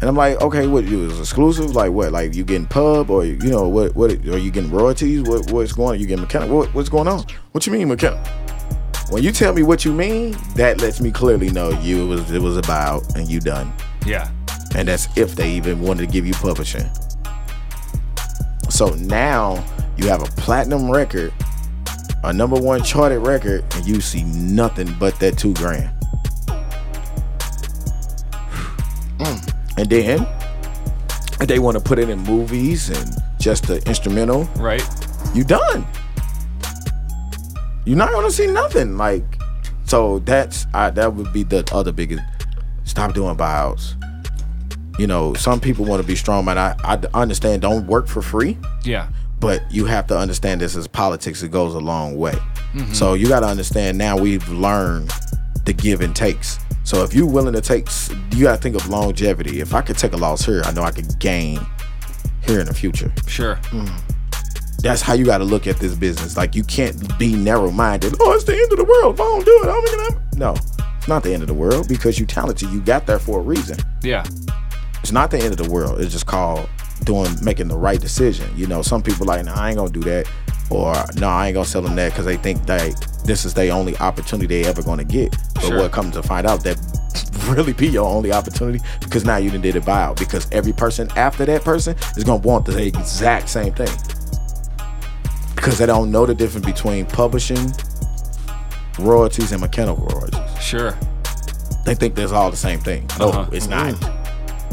And I'm like, okay, what you is exclusive? Like what? Like you getting pub or you know what? What are you getting royalties? What what's going? on? You getting mechanic? What, what's going on? What you mean mechanic? When you tell me what you mean, that lets me clearly know you it was it was about and you done. Yeah. And that's if they even wanted to give you publishing. So now you have a platinum record, a number one charted record, and you see nothing but that two grand. Hmm. And then they want to put it in movies and just the instrumental, Right. you done. You're not gonna see nothing. Like, so that's I, that would be the other biggest. Stop doing buyouts. You know, some people want to be strong, man. I, I understand. Don't work for free, Yeah. But you have to understand this is politics. It goes a long way. Mm-hmm. So you got to understand. Now we've learned the give and takes. So if you're willing to take, you got to think of longevity. If I could take a loss here, I know I could gain here in the future Sure. Mm. that's how you got to look at this business. Like you can't be narrow minded. Oh, it's the end of the world. If I don't do it, I'm gonna. No, it's not the end of the world because you talented. You got there for a reason. Yeah. It's not the end of the world. It's just called doing making the right decision. You know, some people like, nah, I ain't gonna do that, or no, I ain't gonna sell them that because they think that this is their only opportunity they ever gonna get. But Sure. what comes to find out that really be your only opportunity because now you done did a buyout because every person after that person is gonna want the exact same thing because they don't know the difference between publishing royalties and mechanical royalties. Sure. They think there's all the same thing. No, Uh-huh. it's not.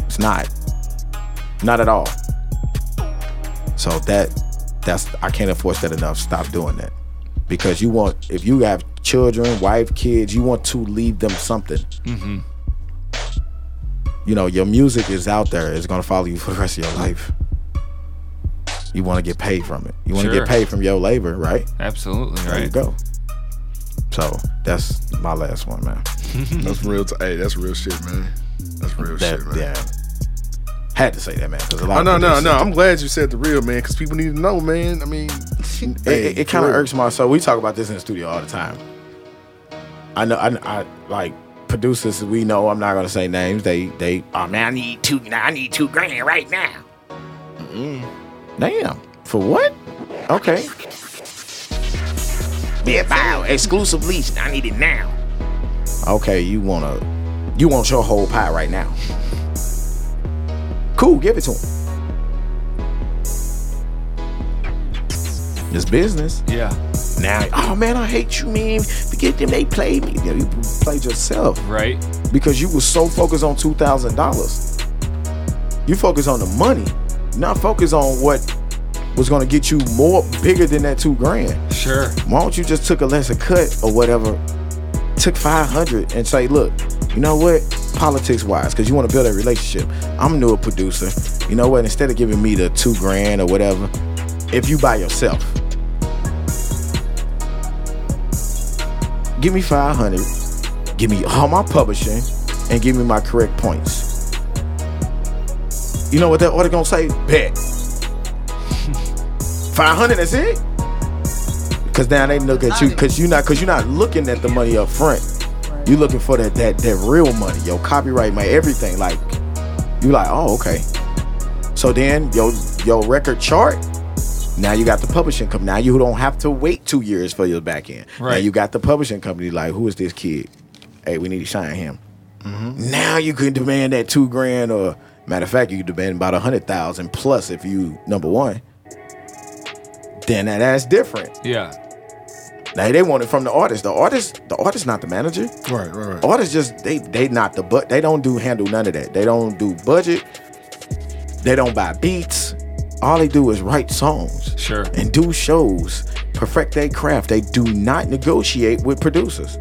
It's not. Not at all. So that that's I can't enforce that enough. Stop doing that. Because you want if you have children, wife, kids, you want to leave them something. Mm-hmm. you know, your music is out there. It's gonna follow you for the rest of your life. You want to get paid from it. You want to Sure. get paid from your labor, right? Absolutely There you go. So that's my last one, man. That's real. T- hey, that's real shit, man. That's real That, shit, man. yeah. Had to say that, man. Because a lot Oh, of no, no, no. I'm glad you said the real, man, because people need to know, man. I mean, It, hey, it, kind of irks my soul. We talk about this in the studio all the time. I know, I, I like producers. We know. I'm not gonna say names. They, they. Oh man, I need two. I need two grand right now. mm Damn. For what? Okay. Yeah, bow. Exclusive lease. I need it now. Okay, you wanna, you want your whole pie right now. Cool, give it to him. It's business. Yeah. Now, oh man, I hate you, man. Forget them, they played me. Yeah, you played yourself Right. because you was so focused on two thousand dollars. You focus on the money, not focus on what was gonna get you more bigger than that two grand. Sure. Why don't you just took a lesser cut or whatever, took five hundred and say, look, you know what, politics wise, because you want to build a relationship. I'm a newer producer. You know what? Instead of giving me the two grand or whatever, if you by yourself, give me five hundred, give me all my publishing, and give me my correct points. You know what that order gonna say? Bet. Five hundred. That's it. Cause now they look at you, cause you not, cause you're not looking at the money up front. You looking for that that that real money, your copyright, my everything. Like you like, oh okay. So then your your record chart. Now you got the publishing company. Now you don't have to wait two years for your back end. Now Right. you got the publishing company. Like, who is this kid? Hey, we need to sign him. Mm-hmm. Now you can demand that two grand, or matter of fact, you can demand about a hundred thousand plus if you number one. Then that, that's different. Yeah. Now they want it from the artist. The artist, the artist, not the manager. right, right, right. Artists just they they not the but they don't do handle none of that. They don't do budget. They don't buy beats. All they do is write songs Sure. and do shows, perfect their craft. They do not negotiate with producers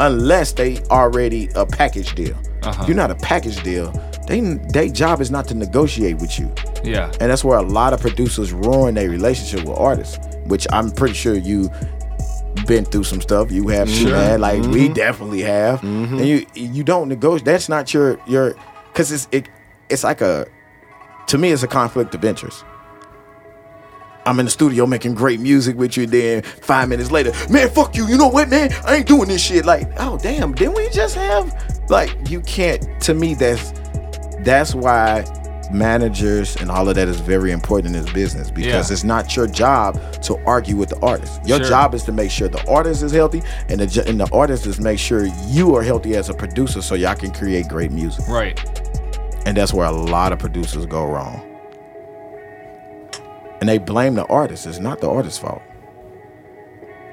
unless they already a package deal. Uh-huh. You're not a package deal. They their job is not to negotiate with you. Yeah. And that's where a lot of producers ruin their relationship with artists, which I'm pretty sure you been through some stuff. You have too, man. Like we mm-hmm. definitely have. Mm-hmm. And you you don't negotiate. That's not your your because it's it it's like a to me it's a conflict of interest. I'm in the studio making great music with you. Then five minutes later, man, fuck you. You know what, man? I ain't doing this shit. Like, oh damn, didn't we just have? Like, you can't. To me, that's that's why managers and all of that is very important in this business because Yeah. it's not your job to argue with the artist. Your Sure. job is to make sure the artist is healthy, and the and the artist is make sure you are healthy as a producer, so y'all can create great music. Right. And that's where a lot of producers go wrong. And they blame the artist. It's not the artist's fault.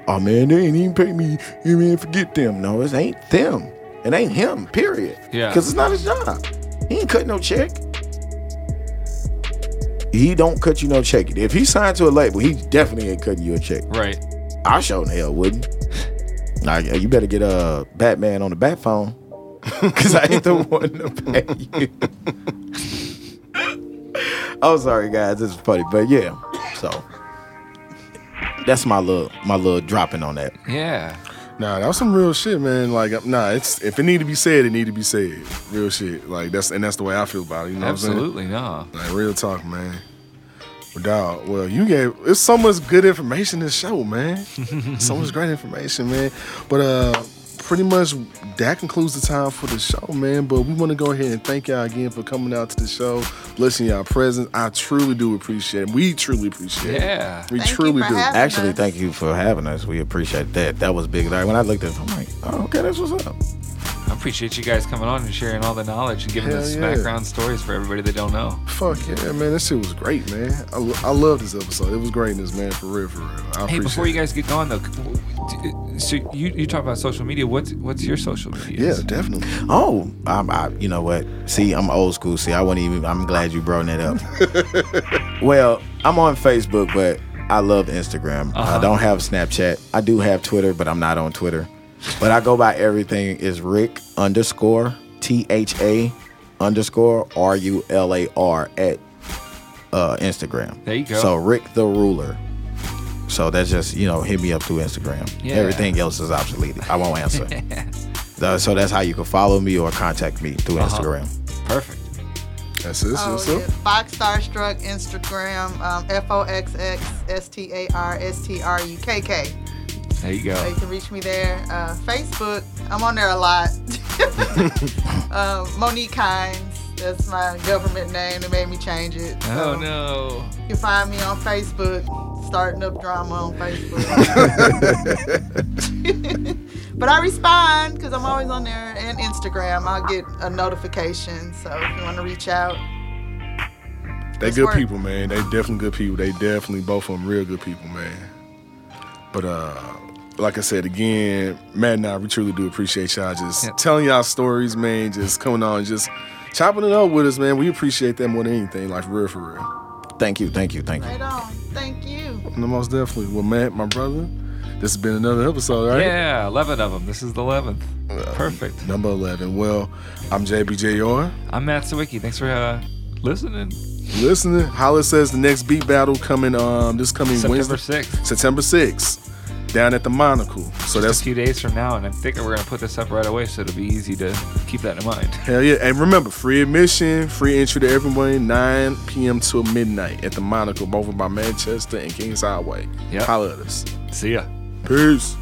Oh man, they ain't even pay me. You mean forget them? No, it ain't them. It ain't him. Period. Yeah. Because it's not his job. He ain't cut no check. He don't cut you no check. If he signed to a label, he definitely ain't cutting you a check. Right. I sure hell wouldn't. Now you better get a uh, Batman on the bat phone. Cause I ain't the one to pay you. I'm sorry guys, this is funny. But yeah. So that's my little my little dropping on that. Yeah. Nah, that was some real shit, man. Like, nah, it's if it need to be said, it need to be said. Real shit. Like that's and that's the way I feel about it. You know Absolutely. What I'm saying? Like real talk, man. Dog, well, you gave it's so much good information in this show, man. so much great information, man. But uh pretty much that concludes the time for the show, man. But we want to go ahead and thank y'all again for coming out to the show, blessing y'all presence. I truly do appreciate it. We truly appreciate it. Yeah. it. We Thank you truly for do. Actually, us. thank you for having us. We appreciate that. That was big. Like when I looked at it, I'm like, oh, okay, that's what's up. I appreciate you guys coming on and sharing all the knowledge and giving Hell us yeah. background stories for everybody that don't know. Fuck yeah, man. This shit was great, man. I, I love this episode. It was greatness, man. For real, for real. I Hey, appreciate before you guys get going though, so you you talk about social media. What's what's your social media? Yeah, definitely. Oh, I'm, I, you know what? See, I'm old school. See, I wouldn't even. I'm glad you brought that up. well, I'm on Facebook, but I love Instagram. Uh-huh. I don't have Snapchat. I do have Twitter, but I'm not on Twitter. But I go by everything is Rick underscore T H A underscore R U L A R at uh, Instagram. There you go. So Rick Tha Rular. So that's just you know hit me up through Instagram. Yeah. Everything else is obsolete. I won't answer. Uh, so that's how you can follow me or contact me through Uh-huh. Instagram. Perfect. That's it. Oh, so, yeah. Foxx Starstrukk Instagram, um, F O X X S T A R S T R U K K. There you So you can reach me there. Uh, Facebook, I'm on there a lot. um, Monique Hines, that's my government name. They made me change it. Oh no. You can find me on Facebook, starting up drama on Facebook. but I respond because I'm always on there and Instagram. I'll get a notification. So if you want to reach out, they Let's good work. people, man. They definitely good people. They definitely both of them real good people, man. But uh, like I said again, Matt and I, we truly do appreciate y'all just Yeah. telling y'all stories, man. Just coming on, just chopping it up with us, man. We appreciate that more than anything. Like for real, for real. Thank you, thank you, thank you. right on. Thank you. No, most definitely. Well, Matt, my brother, this has been another episode, right? Yeah, 11 of them. This is the 11th. Perfect. Number 11. Well, I'm JBJR. I'm Matt Sawicki. Thanks for uh, listening. Listening. Holla says the next beat battle coming um this coming September Wednesday. 6th. September 6th. Down at the Monocle. So Just a few days from now, and I think we're gonna put this up right away, so it'll be easy to keep that in mind. hell yeah. And remember, free admission, free entry to everyone, 9 p.m. till midnight at the Monocle, over by Manchester and Kingshighway. Yep. Holla at us. See ya. Peace.